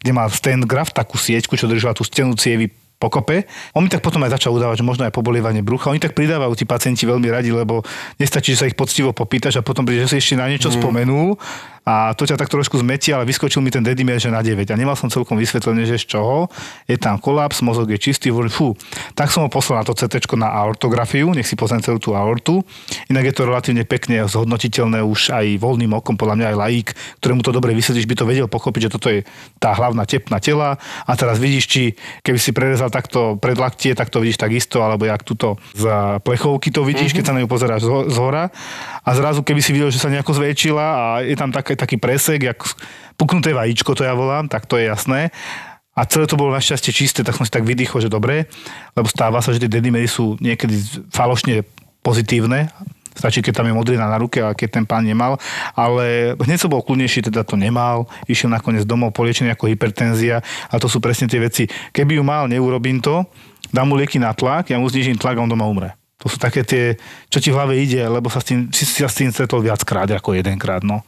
kde mal stand graft, takú sieťku, čo držala tú stenu cievy pokope. On mi tak potom aj začal udávať, že možno aj pobolievanie brucha. Oni tak pridávajú tí pacienti veľmi radi, lebo nestačí, že sa ich poctivo popýtaš a potom príde, že si ešte na niečo mm. spomenul a to ťa tak trošku zmetí, ale vyskočil mi ten dedimer, že na 9 a nemal som celkom vysvetlenie, že z čoho. Je tam kolaps, mozog je čistý, hovorím, fú. Tak som ho poslal na to CT na aortografiu, nech si pozriem celú tú aortu. Inak je to relatívne pekne zhodnotiteľné už aj voľným okom, podľa mňa aj laik, ktorému to dobre vysvetlíš, by to vedel pochopiť, že toto je tá hlavná tepna tela a teraz vidíš, či keby si prerezal takto predlaktie, tak to vidíš takisto, alebo jak tuto z plechovky to vidíš, mm-hmm. keď sa na ňu pozeráš z hora a zrazu keby si videl, že sa nejako zväčšila a je tam také, taký presek, jak puknuté vajíčko, to ja volám, tak to je jasné. A celé to bolo našťastie čisté, tak som si tak vydýchol, že dobre, lebo stáva sa, že tie dedimery sú niekedy falošne pozitívne, stačí, keď tam je modrina na ruke a keď ten pán nemal, ale hneď som bol kľudnejší, teda to nemal, išiel nakoniec domov poliečený ako hypertenzia a to sú presne tie veci. Keby ju mal, neurobím to, dám mu lieky na tlak, ja mu znižím tlak a on doma umre. To sú také tie, čo ti v hlave ide, lebo sa s tým, si sa s tým stretol viackrát ako jedenkrát. No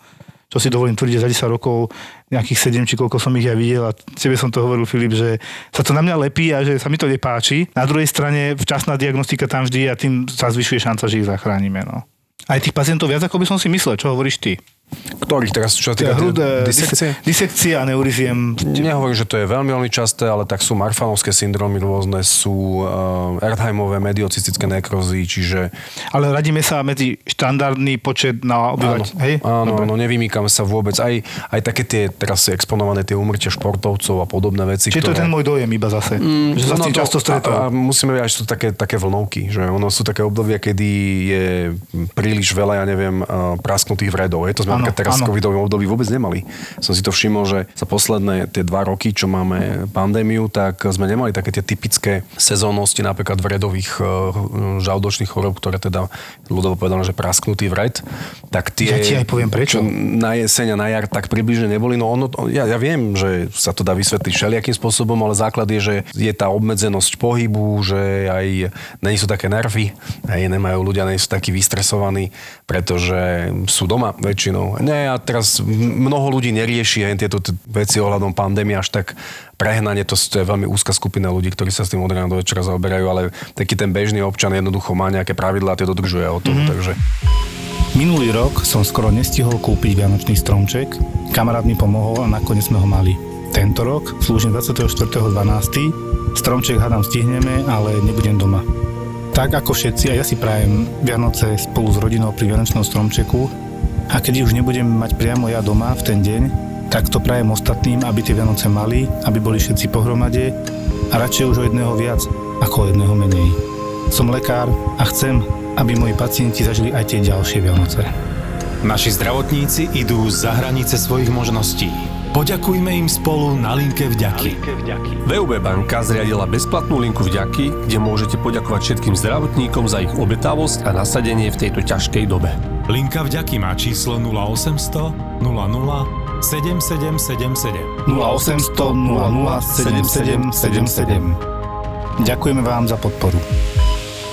čo si dovolím tvrdiť, za 10 rokov nejakých 7 či koľko som ich ja videl a tebe som to hovoril, Filip, že sa to na mňa lepí a že sa mi to nepáči. Na druhej strane včasná diagnostika tam vždy a tým sa zvyšuje šanca, že ich zachránime. No. Aj tých pacientov viac, ako by som si myslel. Čo hovoríš ty? Ktorých teraz, čo týka Hrud, disekcie? Disekcie a neuriziem. Nehovorím, že to je veľmi, veľmi časté, ale tak sú marfanovské syndromy rôzne, sú uh, Erdheimové mediocystické nekrozy, čiže... Ale radíme sa medzi štandardný počet na obyvateľ. Áno, hej? áno, áno, nevymýkame sa vôbec. Aj, aj také tie, teraz exponované tie umrtia športovcov a podobné veci, Čiže to je ten môj dojem iba zase. Mm, že sa s tým to- často stretol. A, a musíme vedieť, že sú také, také vlnovky, že ono sú také obdobia, kedy je príliš veľa, ja neviem, uh, prasknutých vredov. Je to sme napríklad teraz áno. v covidovém období vôbec nemali. Som si to všimol, že za posledné tie dva roky, čo máme pandémiu, tak sme nemali také tie typické sezónnosti, napríklad vredových e, žaldočných chorób, ktoré teda ľudovo povedané, že prasknutý vred. Tak tie, Ja ti aj poviem prečo. Čo na jeseň a na jar tak približne neboli. No ono, ja, ja viem, že sa to dá vysvetliť všelijakým spôsobom, ale základ je, že je tá obmedzenosť pohybu, že aj není sú také nervy, aj nemajú ľudia, nie sú takí vystresovaní, pretože sú doma väčšinou. Nie, a teraz mnoho ľudí nerieši aj tieto veci ohľadom pandémie až tak prehnanie, to je veľmi úzka skupina ľudí, ktorí sa s tým od rána do večera zaoberajú, ale taký ten bežný občan jednoducho má nejaké pravidlá a tie dodržuje o tom, mm-hmm. takže... Minulý rok som skoro nestihol kúpiť vianočný stromček, kamarát mi pomohol a nakoniec sme ho mali. Tento rok, slúžim 24.12. Stromček hádam stihneme, ale nebudem doma. Tak ako všetci, a ja si prajem Vianoce spolu s rodinou pri Vianočnom stromčeku a keď už nebudem mať priamo ja doma v ten deň, tak to prajem ostatným, aby tie Vianoce mali, aby boli všetci pohromade a radšej už o jedného viac ako o jedného menej. Som lekár a chcem, aby moji pacienti zažili aj tie ďalšie Vianoce. Naši zdravotníci idú za hranice svojich možností. Poďakujme im spolu na linke vďaky. VUB banka zriadila bezplatnú linku vďaky, kde môžete poďakovať všetkým zdravotníkom za ich obetavosť a nasadenie v tejto ťažkej dobe. Linka vďaky má číslo 0800 00 7777. 0800 00 7777. Ďakujeme vám za podporu.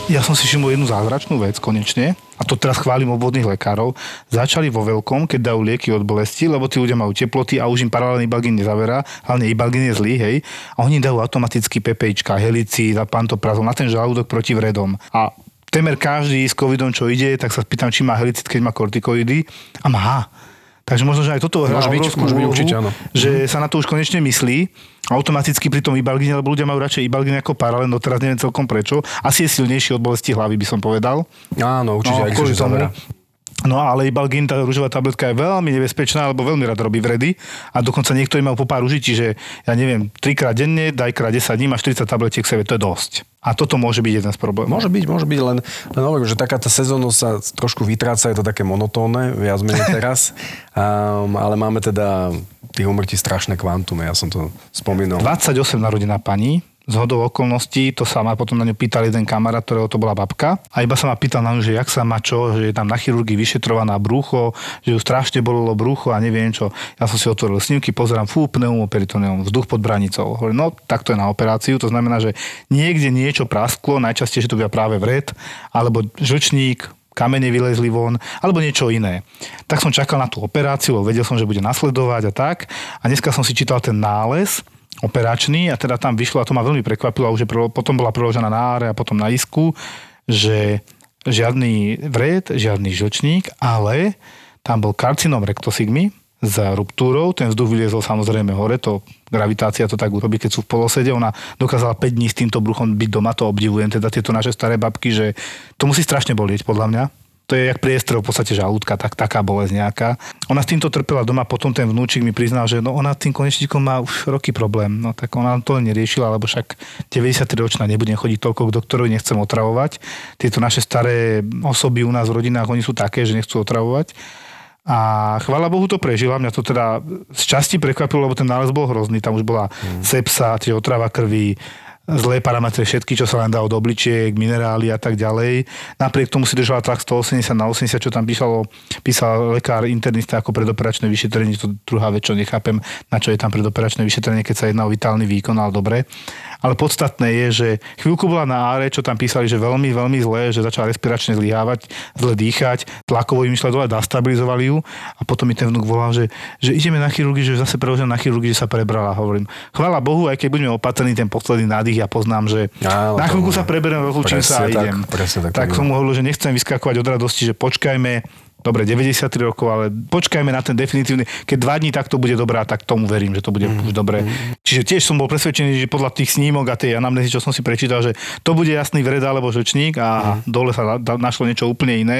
Ja som si všimol jednu zázračnú vec konečne, a to teraz chválim obvodných lekárov, začali vo veľkom, keď dajú lieky od bolesti, lebo tí ľudia majú teploty a už im paralelný Ibalgin nezaverá, hlavne Ibalgin je zlý, hej, a oni dajú automaticky PPIčka, helicid a pantoprazol na ten žalúdok proti vredom. A temer každý s covidom, čo ide, tak sa spýtam, či má helicid, keď má kortikoidy a má. Takže možno, že aj toto hrá Môže byť, môže byť určite, áno. že sa na to už konečne myslí automaticky pri tom Ibalgine, lebo ľudia majú radšej Ibalgin ako paralen, no teraz neviem celkom prečo. Asi je silnejší od bolesti hlavy, by som povedal. Áno, určite, No, aj tomu. No ale Ibalgin, tá rúžová tabletka je veľmi nebezpečná, lebo veľmi rád robí vredy a dokonca niektorí majú po pár užití, že ja neviem, trikrát denne, daj krát 10 dní, máš 40 tabletiek v sebe, to je dosť. A toto môže byť jeden z problémov. Môže byť, môže byť, len, len hovorím, že taká tá sezónnosť sa trošku vytráca, je to také monotónne, viac menej *laughs* teraz, um, ale máme teda tých umrtí strašné kvantum, ja som to spomínal. 28 narodená pani, z hodou okolností, to sa ma potom na ňu pýtal jeden kamarát, ktorého to bola babka. A iba sa ma pýtal na ňu, že jak sa má čo, že je tam na chirurgii vyšetrovaná brucho, že ju strašne bolelo brucho a neviem čo. Ja som si otvoril snímky, pozerám, fú, pneumoperitoneum, vzduch pod branicou. Hovorím, no tak to je na operáciu, to znamená, že niekde niečo prasklo, najčastejšie to bude práve vred, alebo žlčník, kamene vylezli von, alebo niečo iné. Tak som čakal na tú operáciu, vedel som, že bude nasledovať a tak. A dneska som si čítal ten nález, operačný a teda tam vyšlo, a to ma veľmi prekvapilo, a už je potom bola preložená na áre a potom na isku, že žiadny vred, žiadny žlčník, ale tam bol karcinom rektosigmy s ruptúrou, ten vzduch vyliezol samozrejme hore, to gravitácia to tak urobí, keď sú v polosede, ona dokázala 5 dní s týmto bruchom byť doma, to obdivujem, teda tieto naše staré babky, že to musí strašne bolieť podľa mňa, to je jak priestrel v podstate žalúdka, tak, taká bolesť nejaká. Ona s týmto trpela doma, potom ten vnúčik mi priznal, že no ona s tým konečníkom má už roky problém. No tak ona to neriešila, lebo však 93 ročná nebudem chodiť toľko k doktorovi, nechcem otravovať. Tieto naše staré osoby u nás v rodinách, oni sú také, že nechcú otravovať. A chvála Bohu to prežila, mňa to teda z časti prekvapilo, lebo ten nález bol hrozný, tam už bola sepsa, čiže otrava krvi, zlé parametre všetky, čo sa len dá od obličiek, minerály a tak ďalej. Napriek tomu si držala tlak 180 na 80, čo tam písalo, písal lekár internista ako predoperačné vyšetrenie, to druhá vec, čo nechápem, na čo je tam predoperačné vyšetrenie, keď sa jedná o vitálny výkon, ale dobre. Ale podstatné je, že chvíľku bola na áre, čo tam písali, že veľmi, veľmi zlé, že začala respiračne zlyhávať, zle dýchať, tlakovo im išla dole, dastabilizovali ju a potom mi ten vnúk volal, že, že ideme na chirurgiu, že zase preložím na chirurgiu, že sa prebrala. Hovorím, chvála Bohu, aj keď budeme opatrní ten posledný nádych, ja poznám, že Áno, na chvíľku sa preberiem, rozlúčim sa a tak, idem. tak tak bolo. som mu hovoril, že nechcem vyskakovať od radosti, že počkajme, dobre, 93 rokov, ale počkajme na ten definitívny, keď dva dní takto bude dobrá, tak tomu verím, že to bude Mm. už dobre. Čiže tiež som bol presvedčený, že podľa tých snímok a tej anamnézy, čo som si prečítal, že to bude jasný vred alebo žlčník a Mm. dole sa na- našlo niečo úplne iné.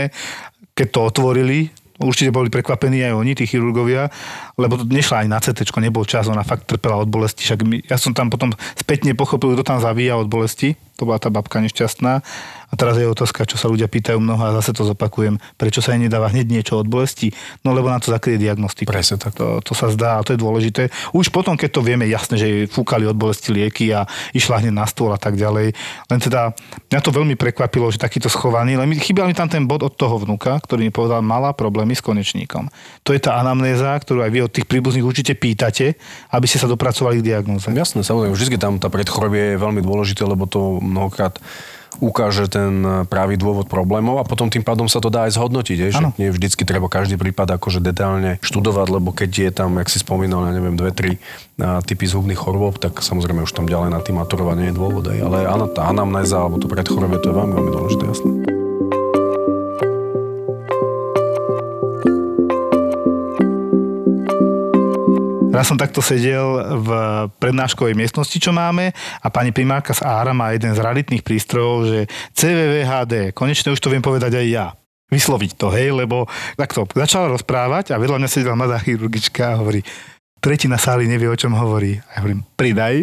Keď to otvorili, určite boli prekvapení aj oni, tí chirurgovia, lebo to nešla ani na CT, nebol čas, ona fakt trpela od bolesti. Však my, ja som tam potom spätne pochopil, kto tam zavíja od bolesti to bola tá babka nešťastná. A teraz je otázka, čo sa ľudia pýtajú mnoho a zase to zopakujem, prečo sa jej nedáva hneď niečo od bolesti, no lebo na to zakrie diagnostiku. Presne tak. To, to sa zdá a to je dôležité. Už potom, keď to vieme, jasne, že jej fúkali od bolesti lieky a išla hneď na stôl a tak ďalej. Len teda, mňa to veľmi prekvapilo, že takýto schovaný, len mi- chýbal mi tam ten bod od toho vnuka, ktorý mi povedal, mala problémy s konečníkom. To je tá anamnéza, ktorú aj vy od tých príbuzných určite pýtate, aby ste sa dopracovali k diagnóze. Jasné, samozrejme, vždy tam tá predchorobie je veľmi dôležité, lebo to mnohokrát ukáže ten pravý dôvod problémov a potom tým pádom sa to dá aj zhodnotiť, je, že nie vždycky treba každý prípad akože detailne študovať, lebo keď je tam, jak si spomínal, ja neviem, dve, tri a, typy zhubných chorôb, tak samozrejme už tam ďalej na tým maturovať nie je dôvod. Aj. Ale áno, tá anamnéza alebo to predchorobie, to je veľmi, veľmi dôležité, jasné. Raz som takto sedel v prednáškovej miestnosti, čo máme a pani primárka z Ára má jeden z raditných prístrojov, že CVVHD, konečne už to viem povedať aj ja. Vysloviť to, hej, lebo takto začala rozprávať a vedľa mňa sedela mladá chirurgička a hovorí, tretina sály nevie, o čom hovorí. A ja hovorím, pridaj.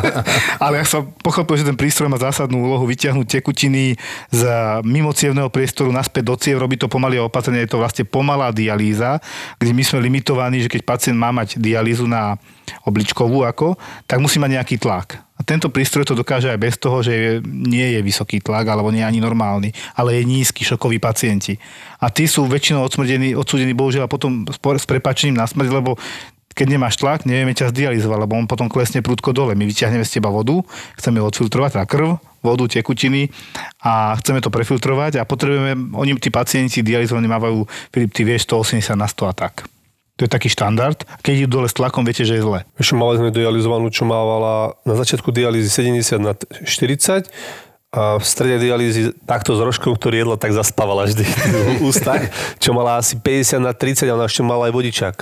*laughs* Ale ja som pochopil, že ten prístroj má zásadnú úlohu vyťahnuť tekutiny z mimocievného priestoru naspäť do ciev, robí to pomaly a opatrne, je to vlastne pomalá dialýza, kde my sme limitovaní, že keď pacient má mať dialýzu na obličkovú ako, tak musí mať nejaký tlak. A tento prístroj to dokáže aj bez toho, že je- nie je vysoký tlak, alebo nie je ani normálny, ale je nízky, šokoví pacienti. A tí sú väčšinou odsmrdení, odsúdení bohužiaľ potom s prepačením na smrť, lebo keď nemáš tlak, nevieme ťa zdializovať, lebo on potom klesne prúdko dole. My vyťahneme z teba vodu, chceme odfiltrovať, teda krv, vodu, tekutiny a chceme to prefiltrovať a potrebujeme, oni tí pacienti dializovaní mávajú, Filip, ty vieš, 180 na 100 a tak. To je taký štandard. Keď idú dole s tlakom, viete, že je zle. Ešte mali sme dializovanú, čo mávala na začiatku dialýzy 70 na 40 a v strede dialýzy takto s rožkom, ktorý jedla, tak zaspávala vždy v *laughs* ústach, čo mala asi 50 na 30 a ona ešte mala aj vodičák.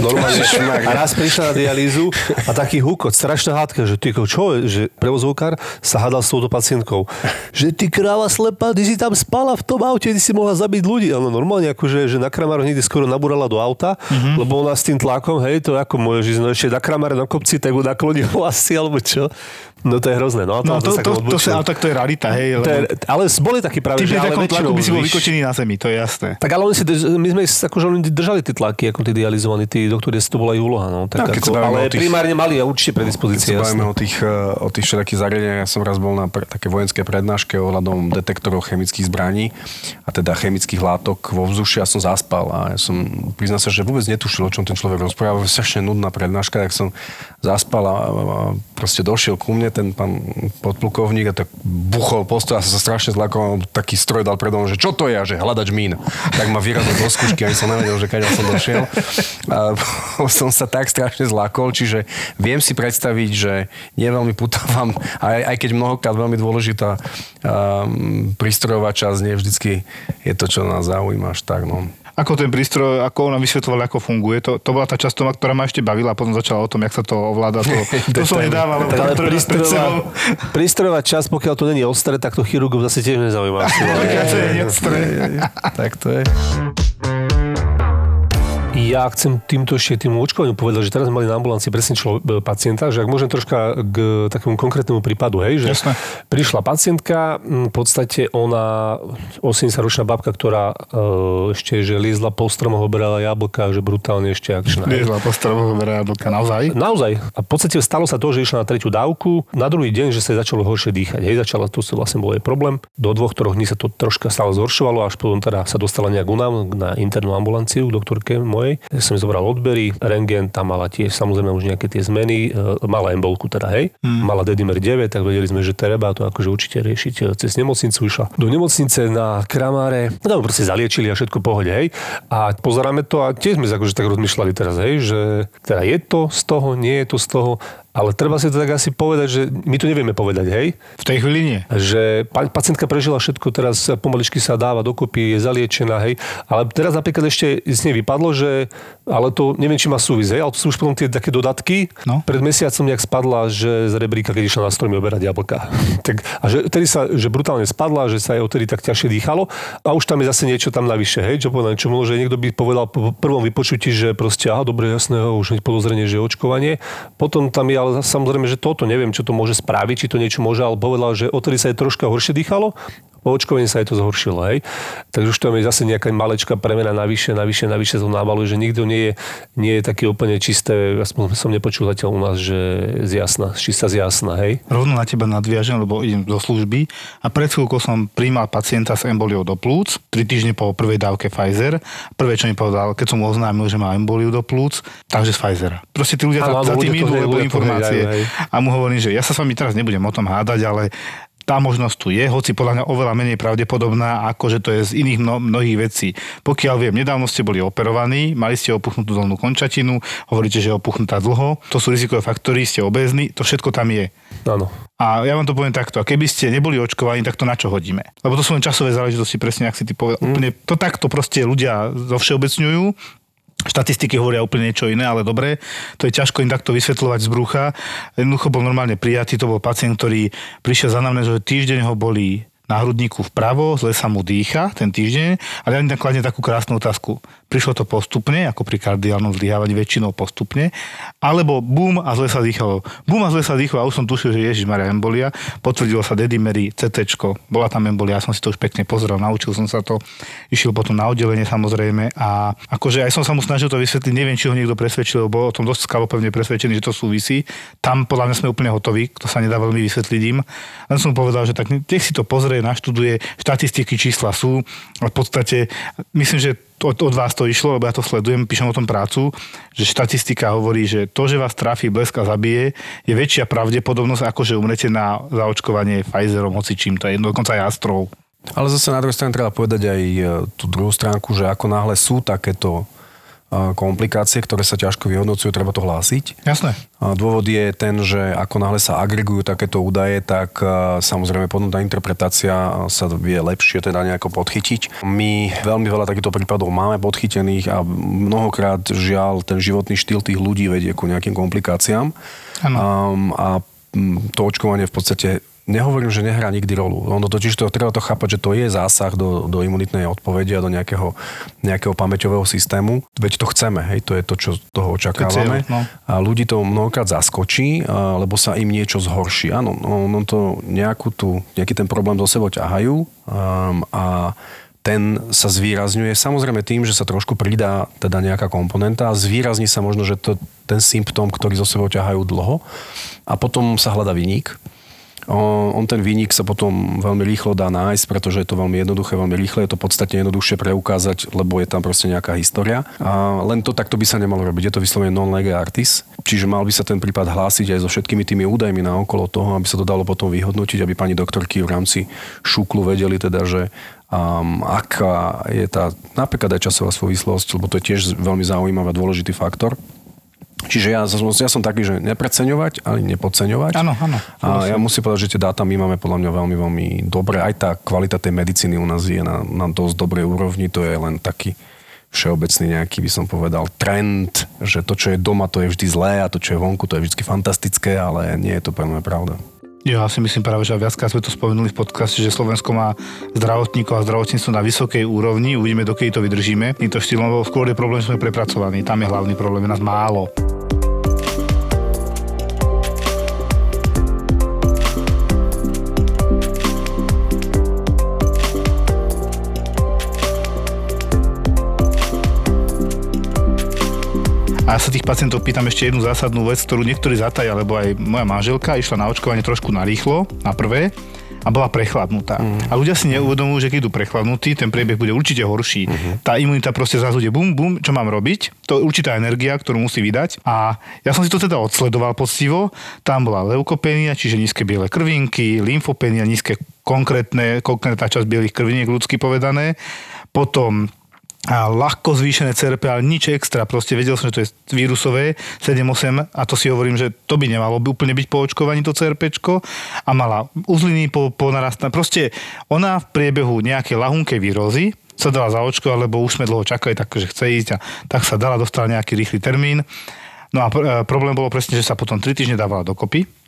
Normálne. *laughs* A raz prišla na dialýzu a taký húkot, strašná hádka, že ty, čo je, že prevozovkár sa hádal s touto pacientkou. Že ty kráva slepá, ty si tam spala v tom aute, ty si mohla zabiť ľudí. Ale normálne akože, že na kramároch niekde skoro nabúrala do auta, mm-hmm. lebo ona s tým tlakom, hej, to ako môže ísť, no ešte na kramáre na kopci, tak ju naklonil *laughs* asi, alebo čo. No to je hrozné. No, a No to, to, tak to, odbočil. sa, ale tak to je rarita, hej. To je, Lebo ale boli takí práve, ty že ale tlaku by si bol vykočený na zemi, to je jasné. Tak ale oni si, my sme akože oni držali tie tlaky, ako tí dializovaní, tí doktori, to bola ich úloha. No, tak No, keď ako, sa ale tých- primárne mali a určite Keď predispozície. sa bavíme jasné. o tých, eh, o tých všetkých zariadeniach, ja som raz bol na pre, také vojenské prednáške ohľadom detektorov chemických zbraní a teda chemických látok vo vzduši. Ja som zaspal a ja som, priznám sa, že vôbec netušil, o čom ten človek rozprával. Strašne nudná prednáška, tak som zaspal a, a proste došiel ku mne ten pán podplukovník a tak buchol postoj a sa strašne zlakol. Taký stroj dal predo že čo to je? Že hľadač mín. Tak ma vyrazil do skúšky, ani som nevedel, že kaďal som došiel. A *laughs* som sa tak strašne zlakol, čiže viem si predstaviť, že nie veľmi putávam, aj, aj keď mnohokrát veľmi dôležitá um, prístrojová časť, nie vždycky je to, čo nás zaujíma až tak. No. Ako ten prístroj, ako ona vysvetlovala, ako funguje, to, to bola tá časť, ktorá ma ešte bavila a potom začala o tom, jak sa to ovláda. To, *laughs* to som nedával. Tak ale prístrojová, prístrojová časť, pokiaľ to není ostré, tak to chirurgov zase tiež nezaujíma. *laughs* Tak to je. *laughs* Ja chcem týmto ešte tým očkovaniu povedať, že teraz mali na ambulancii presne člo, e, pacienta, že ak môžem troška k takému konkrétnemu prípadu, hej, že Jasné. prišla pacientka, v podstate ona, 80-ročná babka, ktorá e, ešte, že liezla po stromoch, oberala jablka, že brutálne ešte akčná. Liezla po stromoch, verá jablka, naozaj. Naozaj. A v podstate stalo sa to, že išla na tretiu dávku. Na druhý deň, že sa začalo horšie dýchať. Hej, začala, to sa vlastne bol jej problém. Do dvoch, troch dní sa to troška stále zhoršovalo, až potom teda sa dostala nejak u nám na internú ambulanciu doktorke mojej. Som zobral odbery, rengen, tam mala tiež samozrejme už nejaké tie zmeny. E, Mala embolku teda, hej. Mala dedimer 9, tak vedeli sme, že treba to akože určite riešiť e, cez nemocnicu. Išla do nemocnice na kramáre, no proste zaliečili a všetko pohode, hej. A pozeráme to a tiež sme akože tak rozmýšľali teraz, hej, že teda je to z toho, nie je to z toho, ale treba si to tak asi povedať, že my to nevieme povedať, hej. V tej chvíli nie. Že pa- pacientka prežila všetko, teraz pomaličky sa dáva dokopy, je zaliečená, hej. Ale teraz napríklad ešte z nej vypadlo, že, ale to neviem, či má súvis, hej, ale to sú už potom tie také dodatky. No. Pred mesiacom nejak spadla, že z rebríka, keď išla na stromy oberať jablka. *laughs* tak, a že tedy sa, že brutálne spadla, že sa jej odtedy tak ťažšie dýchalo a už tam je zase niečo tam navyše, hej, čo povedal, čo možno, že niekto by povedal po prvom vypočutí, že proste, aha, dobre, jasné, už podozrenie, že je očkovanie. Potom tam je ale samozrejme, že toto neviem, čo to môže spraviť, či to niečo môže, ale povedal, že odtedy sa aj troška horšie dýchalo, po očkovaní sa aj to zhoršilo, hej. Takže už tam je zase nejaká malečká premena navyše, navyše, navyše to návalu, že nikto nie je, nie je taký úplne čisté, aspoň som nepočul zatiaľ u nás, že z jasna, čistá z jasna, hej. Rovno na teba nadviažem, lebo idem do služby a pred chvíľkou som príjmal pacienta s emboliou do plúc, 3 týždne po prvej dávke Pfizer. Prvé, čo mi povedal, keď som mu oznámil, že má emboliu do plúc, takže z Pfizera. Proste tí ľudia Áno, za, za tým idú, lebo informácie. hej, hej. A mu hovorím, že ja sa s vami teraz nebudem o tom hádať, ale tá možnosť tu je, hoci podľa mňa oveľa menej pravdepodobná, ako že to je z iných mno, mnohých vecí. Pokiaľ viem, nedávno ste boli operovaní, mali ste opuchnutú dolnú končatinu, hovoríte, že je opuchnutá dlho, to sú rizikové faktory, ste obezní, to všetko tam je. Áno. A ja vám to poviem takto, a keby ste neboli očkovaní, tak to na čo hodíme? Lebo to sú len časové záležitosti, presne ak si ty povedal. Mm. Úplne, to takto proste ľudia zovšeobecňujú, Štatistiky hovoria úplne niečo iné, ale dobre, to je ťažko im takto vysvetľovať z brucha. Jednoducho bol normálne prijatý, to bol pacient, ktorý prišiel za mnou, že týždeň ho bolí na hrudníku vpravo, zle sa mu dýcha ten týždeň, ale ja mi tam kladne takú krásnu otázku. Prišlo to postupne, ako pri kardiálnom zlyhávaní väčšinou postupne, alebo bum a zle sa dýchalo. Bum a zle sa dýchalo a už som tušil, že Ježiš Maria embolia. Potvrdilo sa dedimery, CT, bola tam embolia, ja som si to už pekne pozrel, naučil som sa to, išiel potom na oddelenie samozrejme a akože aj som sa mu snažil to vysvetliť, neviem, či ho niekto presvedčil, lebo o tom dosť skalopevne presvedčený, že to súvisí. Tam podľa mňa sme úplne hotoví, to sa nedá veľmi vysvetliť im. Len som povedal, že tak nech si to pozrie, naštuduje, štatistiky, čísla sú. A v podstate, myslím, že od, od vás to išlo, lebo ja to sledujem, píšem o tom prácu, že štatistika hovorí, že to, že vás trafí blesk a zabije, je väčšia pravdepodobnosť, ako že umrete na zaočkovanie Pfizerom, hoci čím to je, dokonca aj Astrou. Ale zase na druhej strane treba povedať aj e, tú druhú stránku, že ako náhle sú takéto komplikácie, ktoré sa ťažko vyhodnocujú, treba to hlásiť. Jasné. Dôvod je ten, že ako náhle sa agregujú takéto údaje, tak e, samozrejme potom tá interpretácia sa vie lepšie teda nejako podchytiť. My veľmi veľa takýchto prípadov máme podchytených a mnohokrát žiaľ ten životný štýl tých ľudí vedie ku nejakým komplikáciám. Áno. Um, a to očkovanie v podstate Nehovorím, že nehrá nikdy rolu. Ono totiž to, treba to chápať, že to je zásah do, do imunitnej odpovede a do nejakého, nejakého pamäťového systému. Veď to chceme, hej, to je to, čo toho očakávame. To cieľ, no. A ľudí to mnohokrát zaskočí, a, lebo sa im niečo zhorší. Áno, no, no to nejakú tu, nejaký ten problém do sebou ťahajú um, a ten sa zvýrazňuje samozrejme tým, že sa trošku pridá teda nejaká komponenta a zvýrazní sa možno, že to, ten symptóm, ktorý zo sebou ťahajú dlho a potom sa hľada vyník. On, on ten výnik sa potom veľmi rýchlo dá nájsť, pretože je to veľmi jednoduché, veľmi rýchle, je to podstatne jednoduchšie preukázať, lebo je tam proste nejaká história. A len to takto by sa nemalo robiť, je to vyslovene non lege artis, čiže mal by sa ten prípad hlásiť aj so všetkými tými údajmi na okolo toho, aby sa to dalo potom vyhodnotiť, aby pani doktorky v rámci šúklu vedeli teda, že um, aká je tá napríklad aj časová súvislosť, lebo to je tiež veľmi zaujímavý a dôležitý faktor. Čiže ja, ja som taký, že nepreceňovať, ale nepodceňovať. Áno, áno. A ja musím povedať, že tie dáta my máme podľa mňa veľmi, veľmi dobré. Aj tá kvalita tej medicíny u nás je na, na dosť dobrej úrovni. To je len taký všeobecný nejaký, by som povedal, trend, že to, čo je doma, to je vždy zlé a to, čo je vonku, to je vždy fantastické, ale nie je to pre mňa pravda. Ja si myslím práve, že viackrát sme to spomenuli v podcaste, že Slovensko má zdravotníkov a zdravotníctvo na vysokej úrovni. Uvidíme, dokedy to vydržíme. Týmto štýlom, lebo skôr je problém, že sme prepracovaní. Tam je hlavný problém, je nás málo. A ja sa tých pacientov pýtam ešte jednu zásadnú vec, ktorú niektorí zataja, lebo aj moja manželka išla na očkovanie trošku narýchlo, na prvé, a bola prechladnutá. Mm. A ľudia si neuvedomujú, že keď idú prechladnutí, ten priebeh bude určite horší. Mm-hmm. Tá imunita proste zrazu ide bum, bum, čo mám robiť? To je určitá energia, ktorú musí vydať. A ja som si to teda odsledoval poctivo. Tam bola leukopenia, čiže nízke biele krvinky, lymfopenia, nízke konkrétne, konkrétna časť bielých krviniek, ľudsky povedané. Potom a ľahko zvýšené CRP, ale nič extra. Proste vedel som, že to je vírusové 7-8 a to si hovorím, že to by nemalo by úplne byť po očkovaní to CRPčko a mala uzliny po, po narastná. Proste ona v priebehu nejakej lahunkej výrozy sa dala zaočkovať, lebo už sme dlho čakali, takže chce ísť a tak sa dala, dostala nejaký rýchly termín. No a pr- problém bolo presne, že sa potom 3 týždne dávala dokopy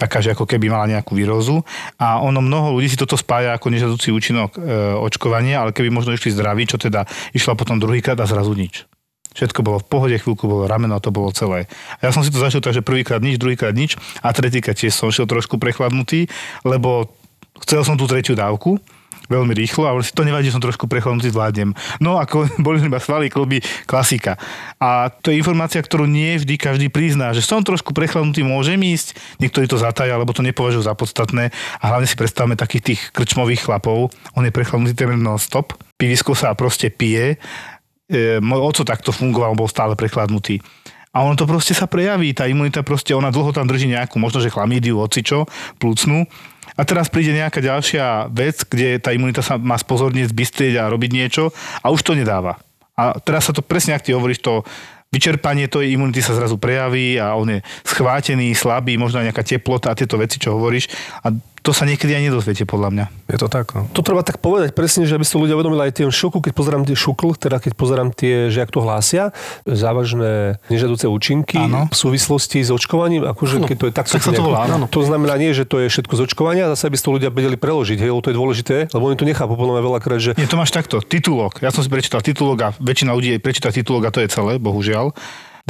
taká, že ako keby mala nejakú výrozu. A ono mnoho ľudí si toto spája ako nežadúci účinok e, očkovania, ale keby možno išli zdraví, čo teda išla potom druhýkrát a zrazu nič. Všetko bolo v pohode, chvíľku bolo rameno a to bolo celé. A ja som si to zažil tak, že prvýkrát nič, druhýkrát nič a tretíkrát tiež som šiel trošku prechladnutý, lebo chcel som tú tretiu dávku, veľmi rýchlo a si to nevadí, že som trošku prechladnutý, zvládnem. No ako *laughs* boli iba svaly, kluby, klasika. A to je informácia, ktorú nie vždy každý prizná, že som trošku prechladnutý, môžem ísť, niektorí to zataja, alebo to nepovažujú za podstatné. A hlavne si predstavme takých tých krčmových chlapov, on je prechladnutý ten non-stop, pivisko sa proste pije, e, môj oco takto fungoval, bol stále prechladnutý. A ono to proste sa prejaví, tá imunita proste, ona dlho tam drží nejakú, možno že chlamídiu, ocičo, plúcnu a teraz príde nejaká ďalšia vec, kde tá imunita sa má spozornieť, zbystrieť a robiť niečo a už to nedáva. A teraz sa to presne, ak ty hovoríš, to vyčerpanie tej imunity sa zrazu prejaví a on je schvátený, slabý, možno aj nejaká teplota a tieto veci, čo hovoríš. A to sa niekedy aj nedozviete, podľa mňa. Je to tak, no. To treba tak povedať presne, že aby si ľudia uvedomili aj tým šoku, keď pozerám tie šukl, teda keď pozerám tie, že ak to hlásia, závažné nežiaduce účinky Áno. v súvislosti s očkovaním, akože keď to je takto. Tak sa to volá, áno. To znamená nie, že to je všetko z očkovania, zase by si to ľudia vedeli preložiť, hej, lebo to je dôležité, lebo oni to nechápu podľa mňa veľakrát, že Nie, to máš takto, titulok. Ja som si prečítal titulok a väčšina ľudí prečíta titulok a to je celé, bohužiaľ.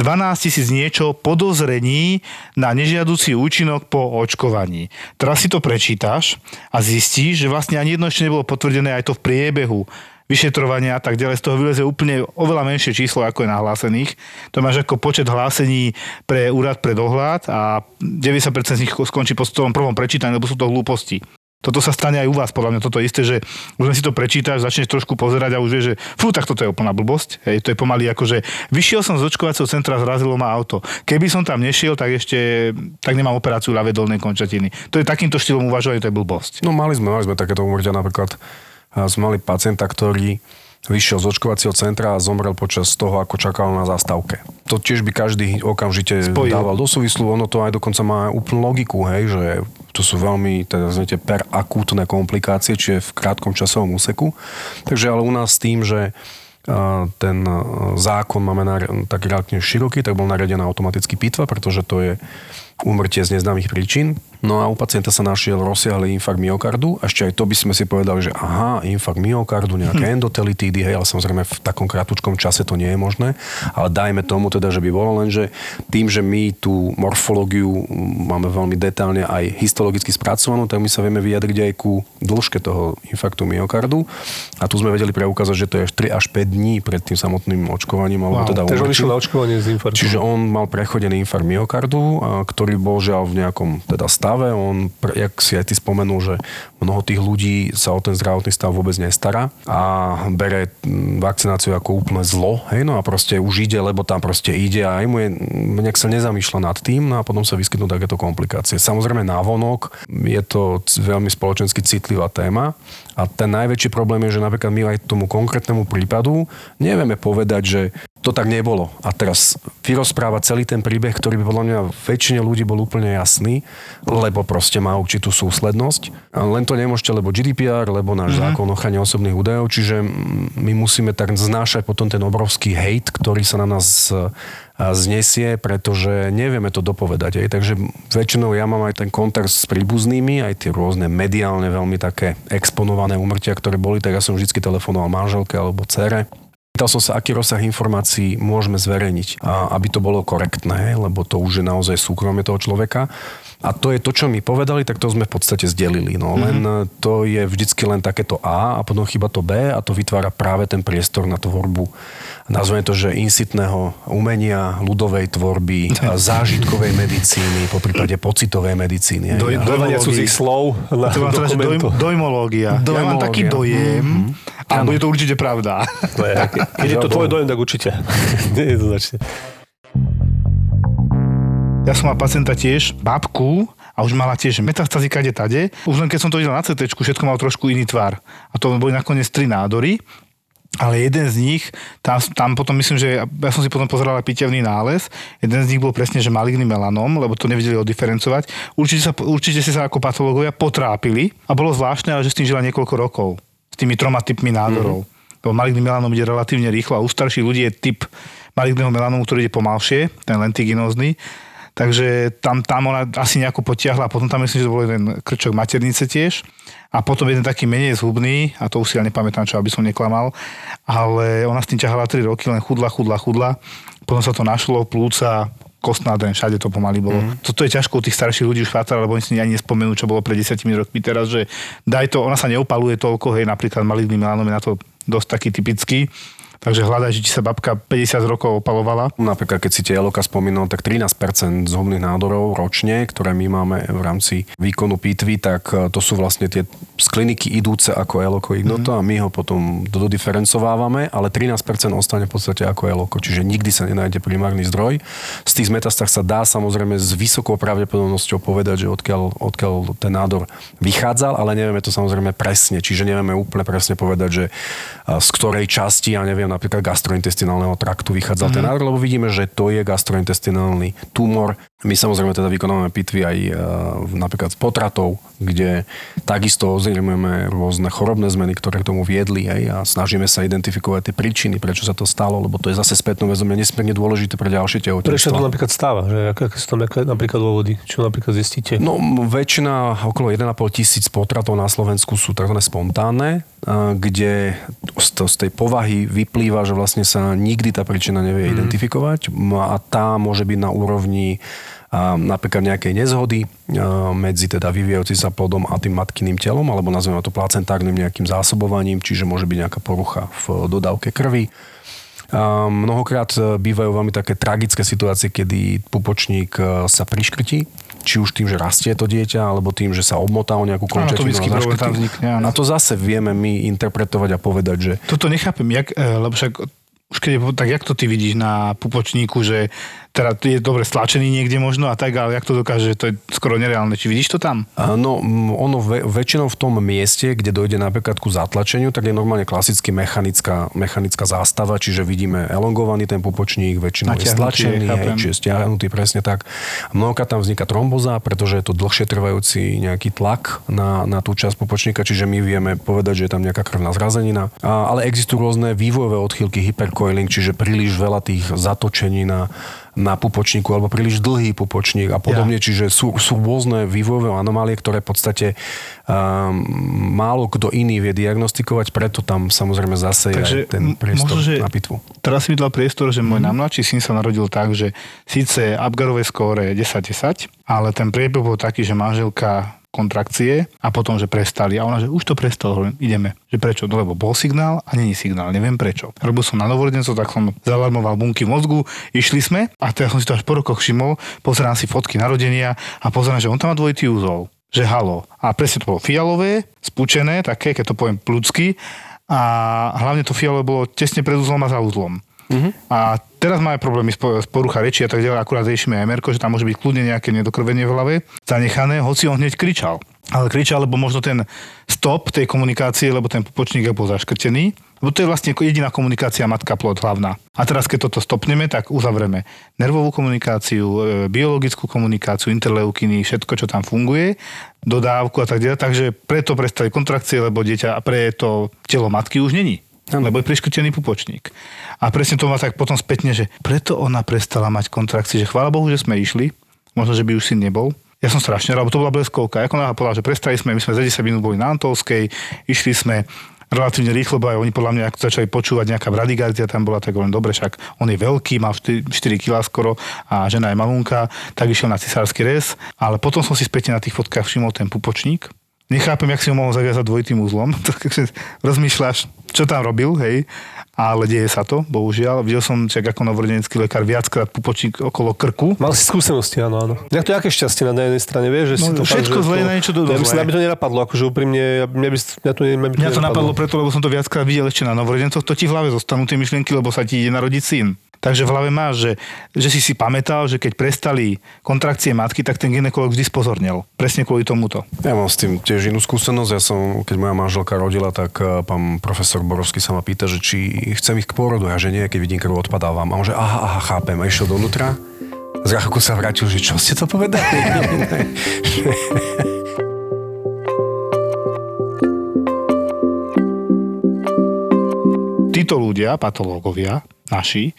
12 tisíc niečo podozrení na nežiaducí účinok po očkovaní. Teraz si to prečítaš a zistíš, že vlastne ani jedno ešte nebolo potvrdené aj to v priebehu vyšetrovania a tak ďalej, z toho vyleze úplne oveľa menšie číslo, ako je nahlásených. To máš ako počet hlásení pre úrad pre dohľad a 90% z nich skončí po tom prvom prečítaní, lebo sú to hlúposti. Toto sa stane aj u vás, podľa mňa toto isté, že už si to prečítaš, začneš trošku pozerať a už vieš, že fú, tak toto je úplná blbosť. Hej, to je pomaly ako, že vyšiel som z očkovacieho centra, zrazilo ma auto. Keby som tam nešiel, tak ešte tak nemám operáciu ľavej dolnej končatiny. To je takýmto štýlom uvažovania, to je blbosť. No mali sme, mali sme takéto umrtia napríklad. Sme mali pacienta, ktorý vyšiel z očkovacieho centra a zomrel počas toho, ako čakal na zastávke. To tiež by každý okamžite Spojil. dával do súvislu, ono to aj dokonca má úplnú logiku, hej, že to sú veľmi, teda znete, per akútne komplikácie, čiže v krátkom časovom úseku. Takže ale u nás s tým, že a, ten a, zákon máme na, taký relatívne široký, tak bol nariadená automaticky pitva, pretože to je úmrtie z neznámych príčin. No a u pacienta sa našiel rozsiahly infarkt myokardu. A ešte aj to by sme si povedali, že aha, infarkt myokardu, nejaké hm. endotelitídy, hej, ale samozrejme v takom krátkom čase to nie je možné. Ale dajme tomu teda, že by bolo len, že tým, že my tú morfológiu máme veľmi detálne aj histologicky spracovanú, tak my sa vieme vyjadriť aj ku dĺžke toho infarktu myokardu. A tu sme vedeli preukázať, že to je až 3 až 5 dní pred tým samotným očkovaním, alebo Wow. teda takže on išiel na očkovanie z infarktu. Čiže on mal prechodený infarkt myokardu, ktorý bol žiaľ v nejakom teda stave. On, jak si aj ty spomenul, že mnoho tých ľudí sa o ten zdravotný stav vôbec nestará a bere mm, vakcináciu ako úplne zlo. Hej, no a proste už ide, lebo tam proste ide a aj mu je, nejak sa nezamýšľa nad tým no a potom sa vyskytnú takéto komplikácie. Samozrejme návonok je to veľmi spoločensky citlivá téma a ten najväčší problém je, že napríklad my aj tomu konkrétnemu prípadu nevieme povedať, že to tak nebolo. A teraz vyrozprávať celý ten príbeh, ktorý by podľa mňa väčšine ľudí bol úplne jasný, lebo proste má určitú súslednosť. A len to nemôžete, lebo GDPR, lebo náš mm-hmm. zákon o ochrane osobných údajov, čiže my musíme tak znášať potom ten obrovský hejt, ktorý sa na nás e, znesie, pretože nevieme to dopovedať. Aj. Takže väčšinou ja mám aj ten kontakt s príbuznými, aj tie rôzne mediálne veľmi také exponované umrtia, ktoré boli, tak ja som vždy telefonoval manželke alebo cere. Pýtal som sa, aký rozsah informácií môžeme zverejniť, a aby to bolo korektné, lebo to už je naozaj súkromie toho človeka. A to je to, čo mi povedali, tak to sme v podstate zdelili. No. Len mm-hmm. to je vždycky len takéto A a potom chyba to B a to vytvára práve ten priestor na tvorbu nazveme to, že insitného umenia, ľudovej tvorby, *laughs* zážitkovej medicíny, po prípade pocitovej medicíny. Doj- A- Dojmania dojmológii. cudzích slov dojmológia. Ja mám taký dojem a bude to určite pravda. *laughs* To je, keď je to tvoj dojem, tak určite. *laughs* Jednoznačne. Ja som mal pacienta tiež, babku, a už mala tiež metastazy kade tade. Už len keď som to videl na CT, všetko malo trošku iný tvar. A to boli nakoniec tri nádory. Ale jeden z nich, tam, tam potom myslím, že ja som si potom pozeral aj pitevný nález, jeden z nich bol presne, že maligný melanom, lebo to nevedeli odiferencovať. Určite, sa, určite si sa ako patológovia potrápili a bolo zvláštne, ale že s tým žila niekoľko rokov. Tými troma typmi nádorov. Mm-hmm. Lebo maligný melanom ide relatívne rýchlo a u starších ľudí je typ maligného melanomu, ktorý ide pomalšie, ten lentiginózny. takže tam, tam ona asi nejako potiahla a potom tam myslím, že to bol jeden krčok maternice tiež a potom jeden taký menej zhubný, a to už si ja nepamätám, čo aby som neklamal, ale ona s tým ťahala 3 roky, len chudla, chudla, chudla. Potom sa to našlo, plúca, kostná dreň, všade to pomaly bolo. Mm. Toto je ťažko u tých starších ľudí už chátra, lebo oni si ani nespomenú, čo bolo pred 10 rokmi teraz, že daj to, ona sa neopaluje toľko, hej, napríklad maligný melanom je na to dosť taký typický, Takže hľadaj, či sa babka 50 rokov opalovala. Napríklad, keď si tie Eloka spomínal, tak 13% zhubných nádorov ročne, ktoré my máme v rámci výkonu pitvy, tak e, to sú vlastne tie z kliniky idúce ako Eloko Ignoto mm. a my ho potom dodiferencovávame, ale 13% ostane v podstate ako Eloko, čiže nikdy sa nenájde primárny zdroj. Z tých metastách sa dá samozrejme s vysokou pravdepodobnosťou povedať, že odkiaľ, odkiaľ ten nádor vychádzal, ale nevieme to samozrejme presne, čiže nevieme úplne presne povedať, že e, z ktorej časti, ja neviem, napríklad gastrointestinálneho traktu vychádzal mm-hmm. ten nádor, lebo vidíme, že to je gastrointestinálny tumor. My samozrejme teda vykonávame pitvy aj uh, napríklad z potratov, kde takisto ozrejmujeme rôzne chorobné zmeny, ktoré k tomu viedli hej, a snažíme sa identifikovať tie príčiny, prečo sa to stalo, lebo to je zase spätnou väzom nesmierne dôležité pre ďalšie tehotenstvo. Prečo to napríklad stáva? Že aké, aké sú tam napríklad dôvody? Čo napríklad zistíte? No väčšina, okolo 1,5 tisíc potratov na Slovensku sú tzv. spontánne, kde z tej povahy vyplýva, že vlastne sa nikdy tá príčina nevie mm. identifikovať a tá môže byť na úrovni napríklad nejakej nezhody medzi teda vyvíjajúci sa plodom a tým matkyným telom, alebo nazveme to placentárnym nejakým zásobovaním, čiže môže byť nejaká porucha v dodávke krvi. Mnohokrát bývajú veľmi také tragické situácie, kedy pupočník sa priškrtí, či už tým, že rastie to dieťa, alebo tým, že sa obmotá o nejakú končatinu. a, tam vznikne, a to zase vieme my interpretovať a povedať, že... Toto nechápem, jak, e, lebo však už keď je, tak jak to ty vidíš na pupočníku, že teda je dobre stlačený niekde možno a tak, ale jak to dokáže, to je skoro nereálne. Či vidíš to tam? No, ono ve, väčšinou v tom mieste, kde dojde napríklad ku zatlačeniu, tak je normálne klasicky mechanická, mechanická zástava, čiže vidíme elongovaný ten pupočník, väčšinou je stlačený, hej, čiže stiahnutý, presne tak. Mnohokrát tam vzniká tromboza, pretože je to dlhšie trvajúci nejaký tlak na, na tú časť pupočníka, čiže my vieme povedať, že je tam nejaká krvná zrazenina. A, ale existujú rôzne vývojové odchýlky, hypercoiling, čiže príliš veľa tých zatočení na na pupočníku alebo príliš dlhý pupočník a podobne. Ja. Čiže sú, sú rôzne vývojové anomálie, ktoré v podstate um, málo kto iný vie diagnostikovať, preto tam samozrejme zase Takže je ten priestor možno, že na pitvu. Teraz mi dal priestor, že môj mm. najmladší syn sa narodil tak, že síce Apgarové skóre 10-10, ale ten priebeh bol taký, že manželka kontrakcie a potom, že prestali. A ona, že už to prestalo, hovorím, ideme. Že prečo? No lebo bol signál a není signál, neviem prečo. Robil som na novorodenco, tak som zalarmoval bunky mozgu, išli sme a teraz som si to až po rokoch všimol, pozerám si fotky narodenia a pozerám, že on tam má dvojitý úzol že halo. A presne to bolo fialové, spúčené, také, keď to poviem plúcky, a hlavne to fialové bolo tesne pred úzlom a za úzlom. Uh-huh. A teraz máme problémy z porucha reči a tak ďalej, akurát riešime aj Merko, že tam môže byť kľudne nejaké nedokrvenie v hlave zanechané, hoci on hneď kričal. Ale kričal, lebo možno ten stop tej komunikácie, lebo ten pupočník bol zaškrtený, lebo to je vlastne jediná komunikácia matka plod hlavná. A teraz, keď toto stopneme, tak uzavreme nervovú komunikáciu, e, biologickú komunikáciu, interleukiny, všetko, čo tam funguje, dodávku a tak ďalej. Takže preto prestali kontrakcie, lebo dieťa pre to telo matky už není. Lebo je priškrtený pupočník. A presne to má tak potom spätne, že preto ona prestala mať kontrakcie, že chvála Bohu, že sme išli, možno, že by už syn nebol. Ja som strašne lebo to bola bleskovka. Ako náhle povedal, že prestali sme, my sme za 10 minút boli na Antolskej, išli sme relatívne rýchlo, bo aj oni podľa mňa, ak začali počúvať nejaká bradigardia tam bola, tak len dobre, však on je veľký, má 4, 4 kg skoro a žena je malunka, tak išiel na cisársky rez, ale potom som si späť na tých fotkách všimol ten pupočník, Nechápem, jak si ho mohol zaviazať dvojitým úzlom. *laughs* Rozmýšľaš, čo tam robil, hej, ale deje sa to, bohužiaľ. Videl som však ako novorodenecký lekár viackrát pupočík okolo krku. Mal si skúsenosti, áno, áno. Ja to aké šťastie na jednej strane, vieš, že no, si to všetko fakt, zlé na niečo do Ja by, mňa by to nenapadlo, akože úprimne, mňa by, mňa to, mňa by to, mňa to napadlo preto, lebo som to viackrát videl ešte na novorodencoch, to ti v hlave zostanú tie myšlienky, lebo sa ti ide narodiť syn. Takže v hlave máš, že, že si si pamätal, že keď prestali kontrakcie matky, tak ten ginekolog vždy spozornil. Presne kvôli tomuto. Ja mám s tým tiež inú skúsenosť. Ja som, keď moja manželka rodila, tak eh, pán profesor Borovský sa ma pýta, že či chcem ich k pôrodu. Ja, že nie, keď vidím krv, odpadávam. A on že aha, aha, chápem. A išiel dovnútra. Z rachoku sa vrátil, že čo ste to povedali? *laughs* Títo ľudia, patológovia, naši,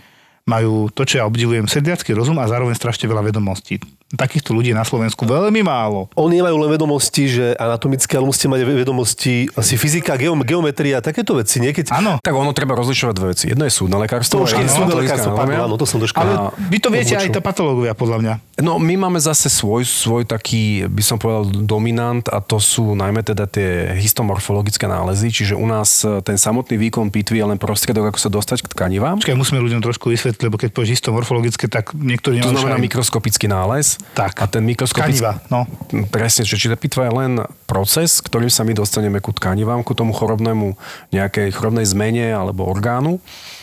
majú to, čo ja obdivujem, sedliacký rozum a zároveň strašne veľa vedomostí. Takýchto ľudí je na Slovensku veľmi málo. Oni nemajú len vedomosti, že anatomické, ale musíte mať vedomosti asi fyzika, geom, geometria, takéto veci. Niekedy... Áno, Tak ono treba rozlišovať dve veci. Jedno je súdne lekárstvo. To jedno súdne lekárstvo, áno, to som doškol. ale vy to viete aj Odbočil. tá patológovia, podľa mňa. No my máme zase svoj, svoj taký, by som povedal, dominant a to sú najmä teda tie histomorfologické nálezy, čiže u nás e, ten samotný výkon pitvy je len prostriedok, ako sa dostať k tkanivám. Počkaj, musíme ľuďom trošku vysvetliť, lebo keď povieš histomorfologické, tak niektorí To znamená aj- mikroskopický nález. Tak. A ten mikroskopický... Tkaniva, no. Presne, čiže tá pitva je len proces, ktorým sa my dostaneme ku tkanivám, ku tomu chorobnému nejakej chorobnej zmene alebo orgánu.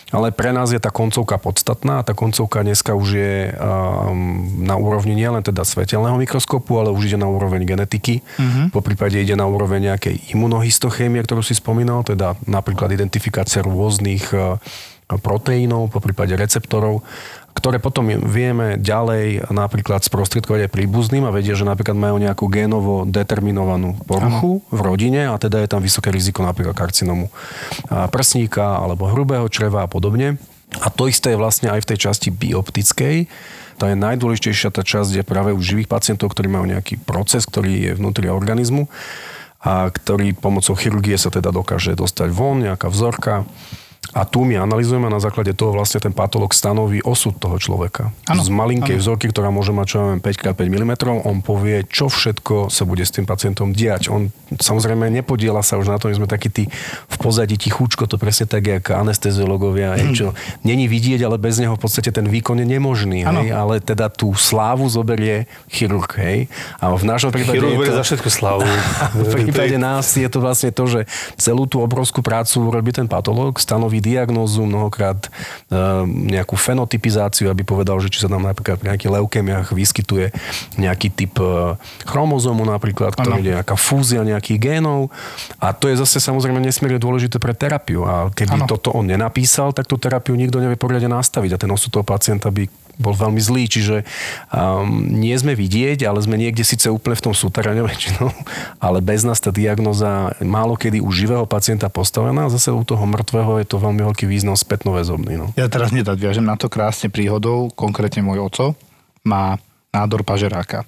Ale pre nás je tá koncovka podstatná a tá koncovka dneska už je um, na úrovni nielen teda svetelného mikroskopu, ale už ide na úroveň genetiky. Mm-hmm. Po prípade ide na úroveň nejakej imunohistochémie, ktorú si spomínal, teda napríklad identifikácia rôznych uh, proteínov, po prípade receptorov, ktoré potom vieme ďalej napríklad sprostredkovať aj príbuzným a vedia, že napríklad majú nejakú génovo determinovanú poruchu v rodine a teda je tam vysoké riziko napríklad karcinomu prsníka alebo hrubého čreva a podobne. A to isté je vlastne aj v tej časti bioptickej. Tá je najdôležitejšia tá časť je práve u živých pacientov, ktorí majú nejaký proces, ktorý je vnútri organizmu a ktorý pomocou chirurgie sa teda dokáže dostať von, nejaká vzorka. A tu my analizujeme na základe toho vlastne ten patológ stanoví osud toho človeka. Áno, Z malinkej áno. vzorky, ktorá môže mať čo ja viem, 5x5 mm, on povie, čo všetko sa bude s tým pacientom diať. On samozrejme nepodiela sa už na to, my sme takí tí v pozadí tichúčko, to presne tak, jak anesteziológovia, Mhm. mm. čo není vidieť, ale bez neho v podstate ten výkon je nemožný. Hej? Ale teda tú slávu zoberie chirurg. Hej? A v našom prípade Chirurg to... za všetko slavu. *laughs* V prípade nás je to vlastne to, že celú tú obrovskú prácu robí ten patológ, stanoví diagnózu, mnohokrát e, nejakú fenotypizáciu, aby povedal, že či sa tam napríklad pri nejakých leukemiach vyskytuje nejaký typ e, chromozomu napríklad, ktorý je nejaká fúzia nejakých génov. A to je zase samozrejme nesmierne dôležité pre terapiu. A keby Áno. toto on nenapísal, tak tú terapiu nikto nevie poriadne nastaviť a ten osud toho pacienta by bol veľmi zlý, čiže um, nie sme vidieť, ale sme niekde síce úplne v tom súteréne *laughs* väčšinou, ale bez nás tá diagnoza málo kedy u živého pacienta postavená a zase u toho mŕtvého je to veľmi veľký význam spätnoväzobný. No. Ja teraz nedadviažem na to krásne príhodou, konkrétne môj oco má nádor pažeráka.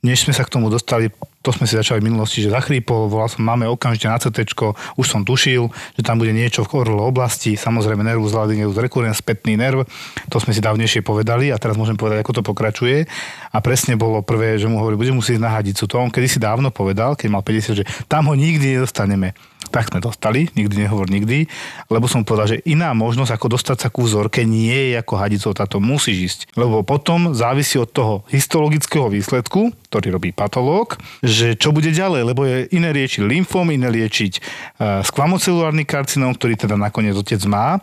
Než sme sa k tomu dostali, to sme si začali v minulosti, že zachrípol, volal som máme okamžite na CT, už som tušil, že tam bude niečo v orlo oblasti, samozrejme nervus laringeus recurrens, spätný nerv, to sme si dávnejšie povedali a teraz môžem povedať, ako to pokračuje. A presne bolo prvé, že mu hovorí, bude musieť ísť na hadicu. To on kedysi dávno povedal, keď mal 50, že tam ho nikdy nedostaneme. Tak sme dostali, nikdy nehovor nikdy, lebo som povedal, že iná možnosť, ako dostať sa ku vzorke, nie je ako hadicou, táto musíš ísť. Lebo potom závisí od toho histologického výsledku, ktorý robí patológ, že čo bude ďalej, lebo je iné liečiť lymfom, iné liečiť uh, skvamocelulárny karcinóm, ktorý teda nakoniec otec má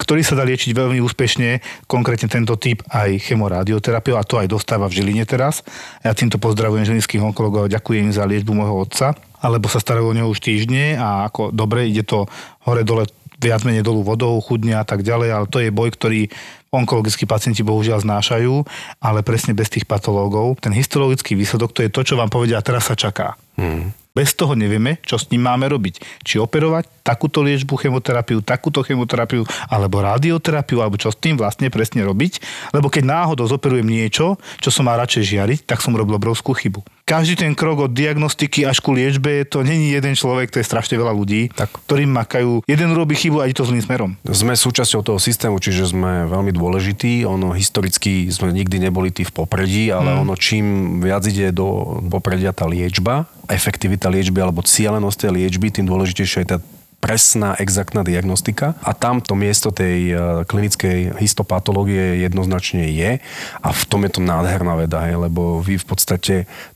ktorý sa dá liečiť veľmi úspešne, konkrétne tento typ aj chemoradioterapiou a to aj dostáva v Žiline teraz. Ja týmto pozdravujem žilinských onkologov a ďakujem im za liečbu môjho otca, alebo sa starajú o neho už týždne a ako dobre ide to hore dole viac menej dolu vodou, chudne a tak ďalej, ale to je boj, ktorý onkologickí pacienti bohužiaľ znášajú, ale presne bez tých patológov. Ten histologický výsledok to je to, čo vám povedia teraz sa čaká. Hmm. Bez toho nevieme, čo s ním máme robiť. Či operovať takúto liečbu, chemoterapiu, takúto chemoterapiu, alebo radioterapiu, alebo čo s tým vlastne presne robiť. Lebo keď náhodou zoperujem niečo, čo som má radšej žiariť, tak som robil obrovskú chybu. Každý ten krok od diagnostiky až ku liečbe, to není jeden človek, to je strašne veľa ľudí, Tak. ktorým makajú. Jeden robí chybu a ide to zlým smerom. Sme súčasťou toho systému, čiže sme veľmi dôležití. Ono historicky sme nikdy neboli tí v popredí, ale ono čím viac ide do popredia tá liečba, efektivita liečby alebo cieľenosť tej liečby, tým dôležitejšia je tá presná, exaktná diagnostika a tam to miesto tej e, klinickej histopatológie jednoznačne je a v tom je to nádherná veda, hej, lebo vy v podstate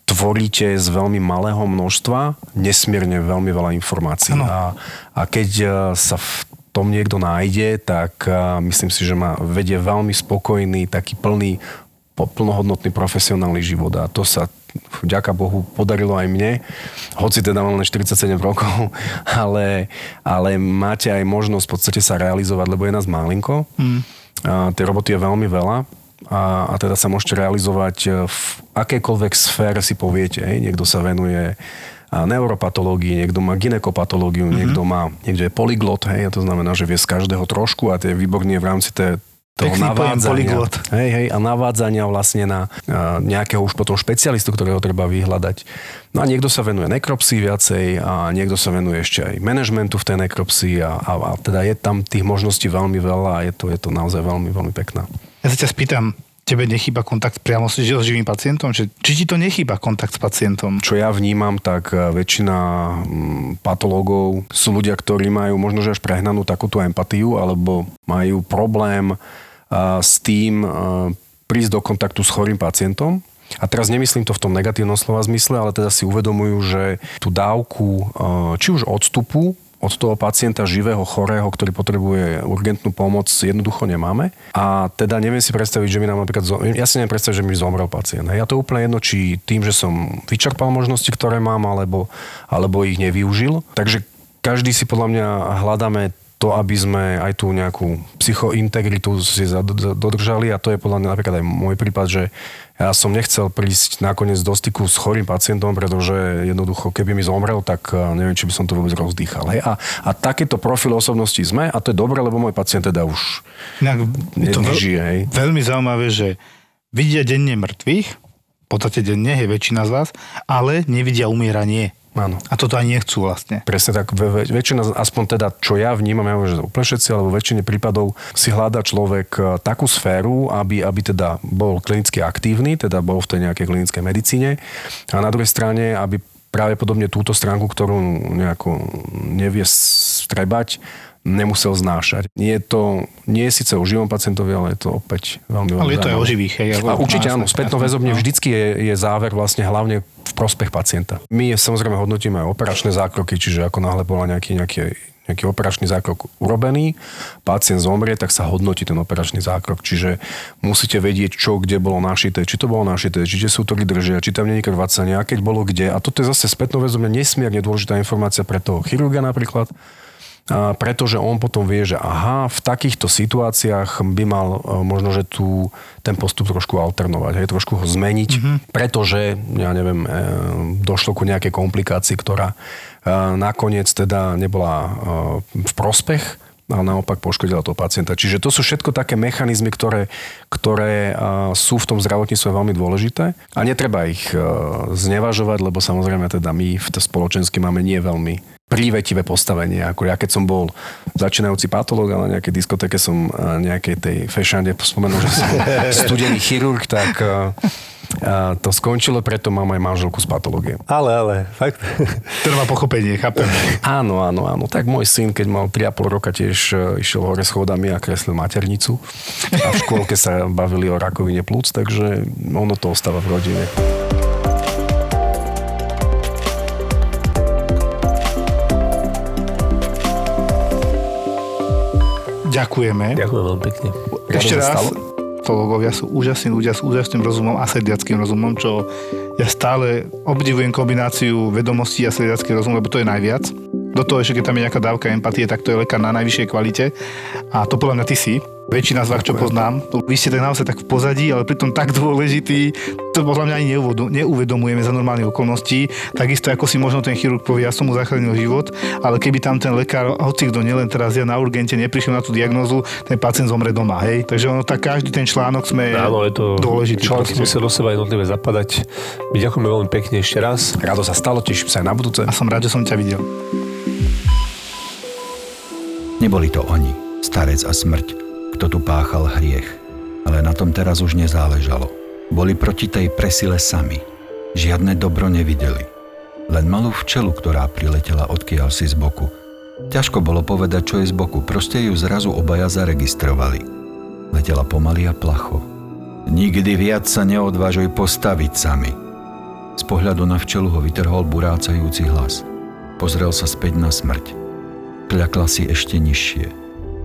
tvoríte z veľmi malého množstva nesmierne veľmi veľa informácií. A, a keď e, sa v tom niekto nájde, tak e, myslím si, že má vedie veľmi spokojný, taký plný, plnohodnotný profesionálny život a to sa vďaka Bohu podarilo aj mne, hoci teda mám len 47 rokov, *laughs* ale, ale máte aj možnosť v podstate sa realizovať, lebo je nás málinko. Mm. A tej roboty je veľmi veľa a, a teda sa môžete realizovať e, v akejkoľvek sfére si poviete. Hej. Niekto sa venuje neuropatológii, niekto má ginekopatológiu, mm-hmm. niekto má, niekto je polyglot, hej, a to znamená, že vie z každého trošku a to je výborne v rámci tej toho Pekný polyglot. Hej, hej, a navádzania vlastne na a, nejakého už potom špecialistu, ktorého treba vyhľadať. No a niekto sa venuje nekropsii viacej a niekto sa venuje ešte aj manažmentu v tej nekropsii a, a, a teda je tam tých možností veľmi veľa a je to, je to naozaj veľmi, veľmi pekná. Ja sa ťa spýtam, tebe nechýba kontakt priamo s živým pacientom? Či, či ti to nechýba kontakt s pacientom? Čo ja vnímam, tak e, väčšina mm, patológov sú ľudia, ktorí majú možno že až prehnanú takúto empatiu alebo majú problém s tým prísť do kontaktu s chorým pacientom. A teraz nemyslím to v tom negatívnom slova zmysle, ale teda si uvedomujú, že tú dávku či už odstupu od toho pacienta živého, chorého, ktorý potrebuje urgentnú pomoc, jednoducho nemáme. A teda neviem si predstaviť, že mi nám napríklad... Ja si neviem predstaviť, že mi zomrel pacient. Ja to úplne jedno, či tým, že som vyčerpal možnosti, ktoré mám, alebo, alebo ich nevyužil. Takže každý si podľa mňa hľadáme to, aby sme aj tú nejakú psychointegritu si dodržali a to je podľa mňa napríklad aj môj prípad, že ja som nechcel prísť nakoniec do styku s chorým pacientom, pretože jednoducho, keby mi zomrel, tak eh, neviem, či by som to vôbec rozdýchal. Hej? A, a takéto profil osobnosti sme a to je dobré, lebo môj pacient teda už Inak, ne, to nežije. Hej? Veľmi zaujímavé, že vidia denne mŕtvych, v podstate denne je väčšina z vás, ale nevidia umieranie. Áno. A toto ani nechcú vlastne. Presne tak. Väčšina, aspoň teda, čo ja vnímam, ja že úplne všetci, alebo väčšine prípadov si hľadá človek e, takú sféru, aby, aby teda bol klinicky aktívny, teda bol v tej nejakej klinickej medicíne. A na druhej strane, aby práve podobne túto stránku, ktorú nejako nevie strebať, nemusel znášať. Nie je to, nie je síce o živom pacientovi, ale je to opäť veľmi, veľmi Ale je to aj o živých. Hej, a určite áno, spätno väzobne no. vždycky je, je záver vlastne hlavne v prospech pacienta. My samozrejme hodnotíme aj operačné zákroky, čiže ako náhle bola nejaký, nejaký nejaký operačný zákrok urobený, pacient zomrie, tak sa hodnotí ten operačný zákrok. Čiže musíte vedieť, čo kde bolo našité, či to bolo našité, či tie sútory držia, či tam nie je krvácanie, a keď bolo kde. A toto je zase spätno väzobne nesmierne dôležitá informácia pre toho chirurga napríklad, pretože on potom vie, že aha, v takýchto situáciách by mal e, možno, že tu ten postup trošku alternovať, hej, trošku ho zmeniť, mm-hmm. pretože, ja neviem, e, došlo ku nejakej komplikácii, ktorá e, nakoniec teda nebola v prospech a naopak poškodila toho pacienta. Čiže to sú všetko také mechanizmy, ktoré, ktoré sú v tom zdravotníctve veľmi dôležité a netreba ich znevažovať, lebo samozrejme teda my v spoločensky máme nie veľmi prívetivé postavenie. Ako ja keď som bol začínajúci patológ, ale na nejakej diskotéke som nejakej tej fešande spomenul, že som *laughs* studený chirurg, tak a to skončilo, preto mám aj manželku z patológie. Ale, ale, fakt. Trvá pochopenie, chápem. Áno, áno, áno. Tak môj syn, keď mal 3,5 roka, tiež e, išiel hore schodami a kreslil maternicu. A v škôlke sa bavili o rakovine plúc, takže ono to ostáva v rodine. Ďakujeme. Ďakujem veľmi pekne. Ešte raz, patológovia sú úžasní ľudia s úžasným rozumom a sediackým rozumom, čo ja stále obdivujem kombináciu vedomostí a sediacký rozum, lebo to je najviac. Do toho ešte, keď tam je nejaká dávka empatie, tak to je lekár na najvyššej kvalite. A to podľa mňa ty si. Väčšina z vás, čo poznám, vy ste tak naozaj tak v pozadí, ale pritom tak dôležitý, to podľa mňa ani neuvedomujeme za normálnych okolností. Takisto ako si možno ten chirurg povie, ja som mu zachránil život, ale keby tam ten lekár, hoci kto nielen teraz ja na urgente neprišiel na tú diagnózu, ten pacient zomre doma, hej. Takže ono tak každý ten článok sme Áno, je to dôležitý. Články musia do seba jednotlivé zapadať. My ďakujeme veľmi pekne ešte raz. Rado sa stalo, teším sa aj na budúce. A som rád, že som ťa videl. Neboli to oni, starec a smrť, kto tu páchal hriech. Ale na tom teraz už nezáležalo. Boli proti tej presile sami. Žiadne dobro nevideli. Len malú včelu, ktorá priletela odkiaľ si z boku. Ťažko bolo povedať, čo je z boku, proste ju zrazu obaja zaregistrovali. Letela pomaly a placho. Nikdy viac sa neodvážuj postaviť sami. Z pohľadu na včelu ho vytrhol burácajúci hlas. Pozrel sa späť na smrť. Kľakla si ešte nižšie.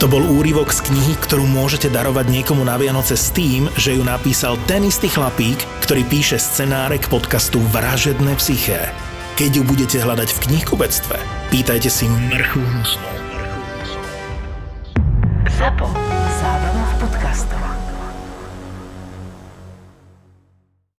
To bol úryvok z knihy, ktorú môžete darovať niekomu na Vianoce s tým, že ju napísal ten istý chlapík, ktorý píše scenáre k podcastu Vražedné psyché. Keď ju budete hľadať v knihkubectve, pýtajte si mrchu hnusnú. ZAPO. Zábrná v podcastovách.